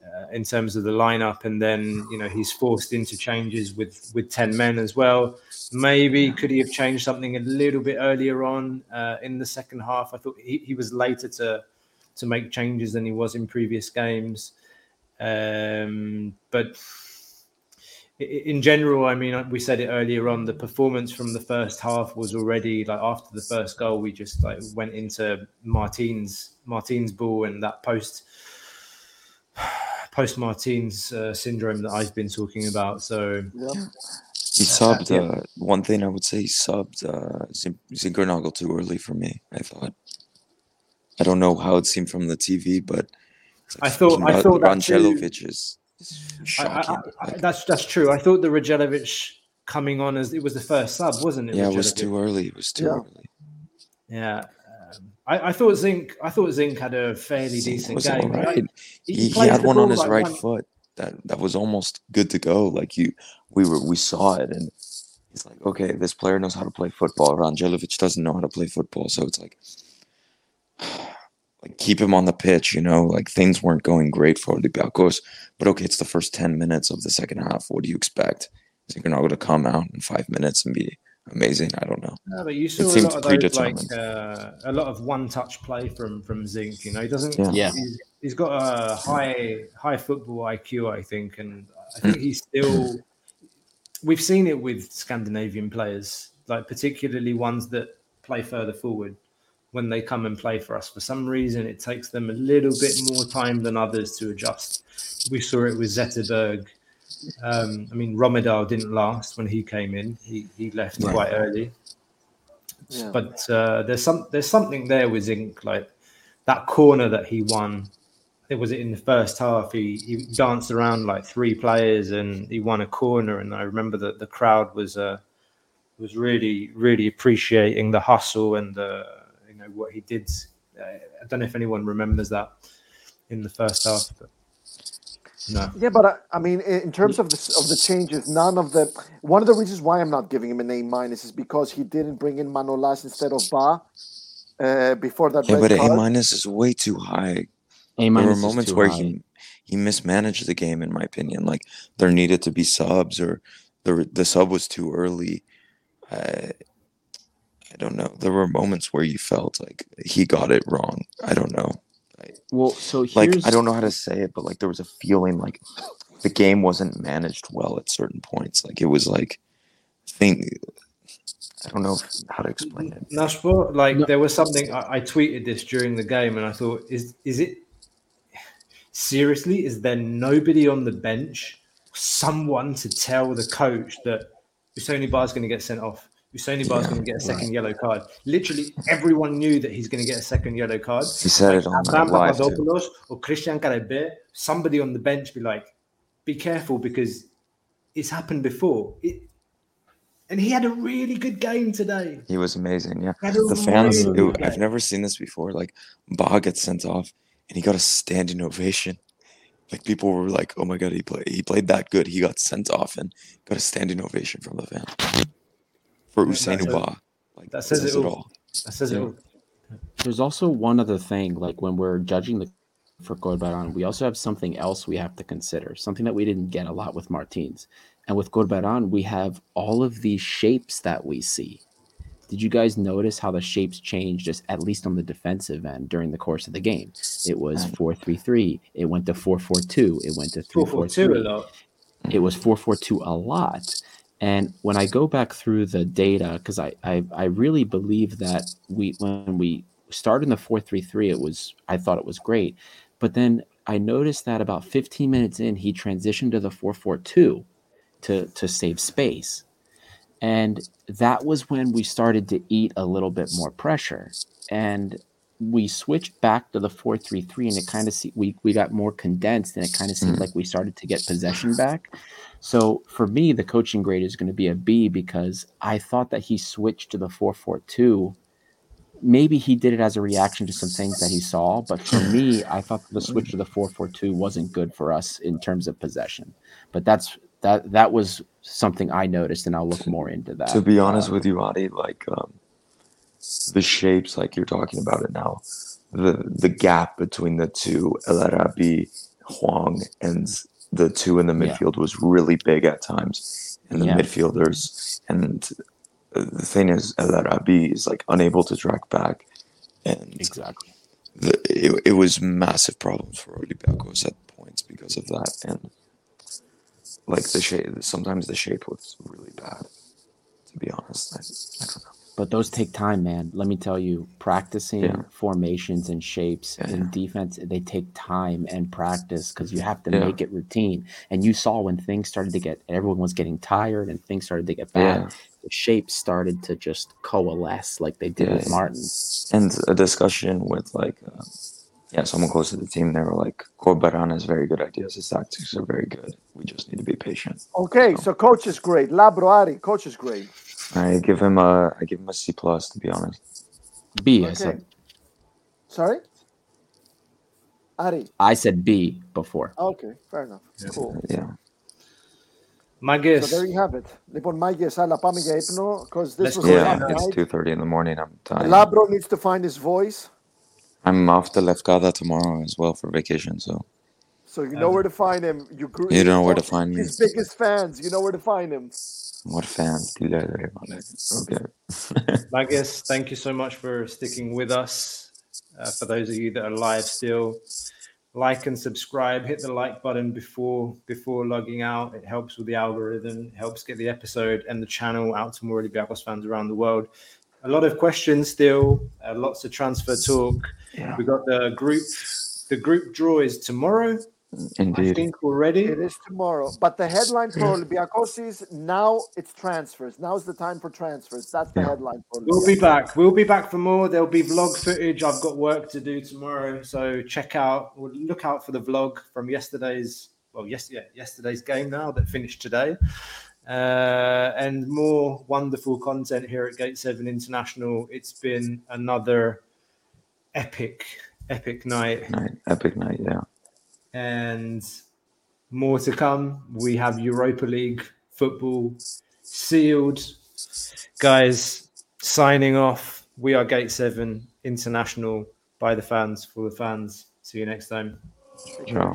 uh, in terms of the lineup, and then you know he's forced into changes with with ten men as well. Maybe could he have changed something a little bit earlier on uh, in the second half? I thought he, he was later to to make changes than he was in previous games. Um, but in general, I mean, we said it earlier on. The performance from the first half was already like after the first goal, we just like went into Martin's Martin's ball and that post post Martin's uh, syndrome that I've been talking about. So He subbed. Uh, one thing I would say, he subbed uh, Zin- Zinckernagel too early for me. I thought. I don't know how it seemed from the TV, but I thought- I thought that too. Randjelovic is is I. I, I, that's that's true. I thought the Randjelovic coming on as it was the first sub, wasn't it? yeah, it was too early. It was too Yeah. early. Yeah. Um, I, I thought Zinc. I thought Zinc had a fairly Zink decent was game. all right? right. He, He, he had one on his like right one- foot that that was almost good to go. Like you, we were we saw it, and it's like, okay, this player knows how to play football. Randjelovic doesn't know how to play football, so it's like, like keep him on the pitch. You know, like things weren't going great for Olympiacos, but okay, it's the first ten minutes of the second half. What do you expect? Is he going to come out in five minutes and be amazing? I don't know. No, but you It saw a seemed lot of those, like uh, a lot of one-touch play from from Zink. You know, he doesn't. Yeah. Yeah. He's, he's got a high high football IQ, I think, and I think he's still. We've seen it with Scandinavian players, like particularly ones that play further forward. When they come and play for us, for some reason, it takes them a little bit more time than others to adjust. We saw it with Zetterberg. Um, I mean, Rommedahl didn't last when he came in; he he left Right. quite early. Yeah. But uh, there's some there's something there with Zink, like that corner that he won. It was it in the first half. He he danced around like three players and he won a corner. And I remember that the crowd was uh, was really really appreciating the hustle and the you know what he did. Uh, I don't know if anyone remembers that in the first half. But no. Yeah, but I, I mean, in in terms of the of the changes, none of the one of the reasons why I'm not giving him an A minus is because he didn't bring in Manolas instead of Ba uh, before that Yeah, red but A minus is way too high. A minus. there were moments where high. he he mismanaged the game, in my opinion. Like there needed to be subs, or the the sub was too early. I I don't know. There were moments where you felt like he got it wrong. I don't know. Well, so here's Like I don't know how to say it, but like there was a feeling like the game wasn't managed well at certain points. Like it was like thing. I don't know how to explain it. Nashpo, like there was something I, I tweeted this during the game, and I thought, is is it seriously? Is there nobody on the bench, someone to tell the coach that Ousseynou is going to get sent off? Ousseynou Ba's going to get a second yellow card. Literally, everyone knew that he's going to get a second yellow card. He said it on Abraham live too. Or Christian Carabé, somebody on the bench be like, be careful because it's happened before. It, and he had a really good game today. He was amazing. Yeah, the fans. really it- I've never seen this before. Like Ba gets sent off, and he got a standing ovation. Like people were like, "Oh my god, he played. He played that good. He got sent off and got a standing ovation from the fans for Usain that's a- Ba. Like that says it all. That says it Yeah. all. There's also one other thing, like when we're judging the for Corberan, we also have something else we have to consider, something that we didn't get a lot with Martins. And with Corberan, we have all of these shapes that we see. Did you guys notice how the shapes changed, just at least on the defensive end during the course of the game? It was 4 3 3, it went to 4 4 2, it went to 3 4 442 a 3 lot. it was 442 a lot and when i go back through the data because I, I i really believe that we when we started in the 433 it was i thought it was great. But then i noticed that about 15 minutes in he transitioned to the 442 to to save space. And that was when we started to eat a little bit more pressure. And we switched back to the 433 and it kind of see we, we got more condensed and it kind of seemed like we started to get possession back. So for me the coaching grade is going to be a b because i thought that he switched to the 442 maybe he did it as a reaction to some things that he saw but for me i thought the switch to the 442 wasn't good for us in terms of possession. But that's that that was something i noticed and i'll look more into that To be honest Uh, with you, Adi, like um, the shapes, like you're talking about it now, the the gap between the two El Arabi, Hwang, and the two in the Yeah. midfield was really big at times. And the Yeah. midfielders, and the thing is, El Arabi is like unable to track back, and exactly. the, it, it was massive problems for Olympiacos at points because of that, and like the shape. Sometimes the shape was really bad. To be honest, I, I don't know. But those take time, man. Let me tell you, practicing Yeah. formations and shapes Yeah, in defense, they take time and practice because you have to Yeah. make it routine. And you saw when things started to get, everyone was getting tired and things started to get bad. Yeah. The shapes started to just coalesce like they did with Martin. and a discussion with like uh, yeah someone close to the team they were like Corberan has very good ideas his tactics are very good we just need to be patient Okay, so coach is great. Labro Ari, coach is great. i give him a i give him a c plus to be honest B, I Okay. said. Sorry? Ari. I said B before. Okay, fair enough. Cool. yeah My So guess. there you have it. Λοιπόν, Μάγκες, άλλα πάμε για ύπνο, because this Let's was go. a yeah tough it's night. 2.30 in the morning i'm tired Labro needs to find his voice, i'm off to lefkada tomorrow as well for vacation so so you know where to find him. You, grew, You know where to find me. His biggest fans, you know where to find him. what fans okay My guess, thank you so much for sticking with us. Uh, for those of you that are live still, like and subscribe. Hit the like button before before logging out. It helps with the algorithm. It helps get the episode and the channel out to more Olympiacos fans around the world. A lot of questions still. Uh, lots of transfer talk. yeah We got the group. The group draw is tomorrow. I indeed think already. It is tomorrow. But the headline for Olympiacos is now it's transfers. Now's the time for transfers. That's the Yeah. headline for We'll be back. We'll be back for more. There'll be vlog footage. I've got work to do tomorrow, so check out. We'll look out for the vlog from yesterday's. Well, yes, yeah, yesterday's game now that finished today, uh, and more wonderful content here at Gate Seven International. It's been another epic, epic night, night epic night yeah and more to come. We have Europa League football sealed. Guys, signing off. We are Gate 7 International by the fans, for the fans. See you next time. Ciao.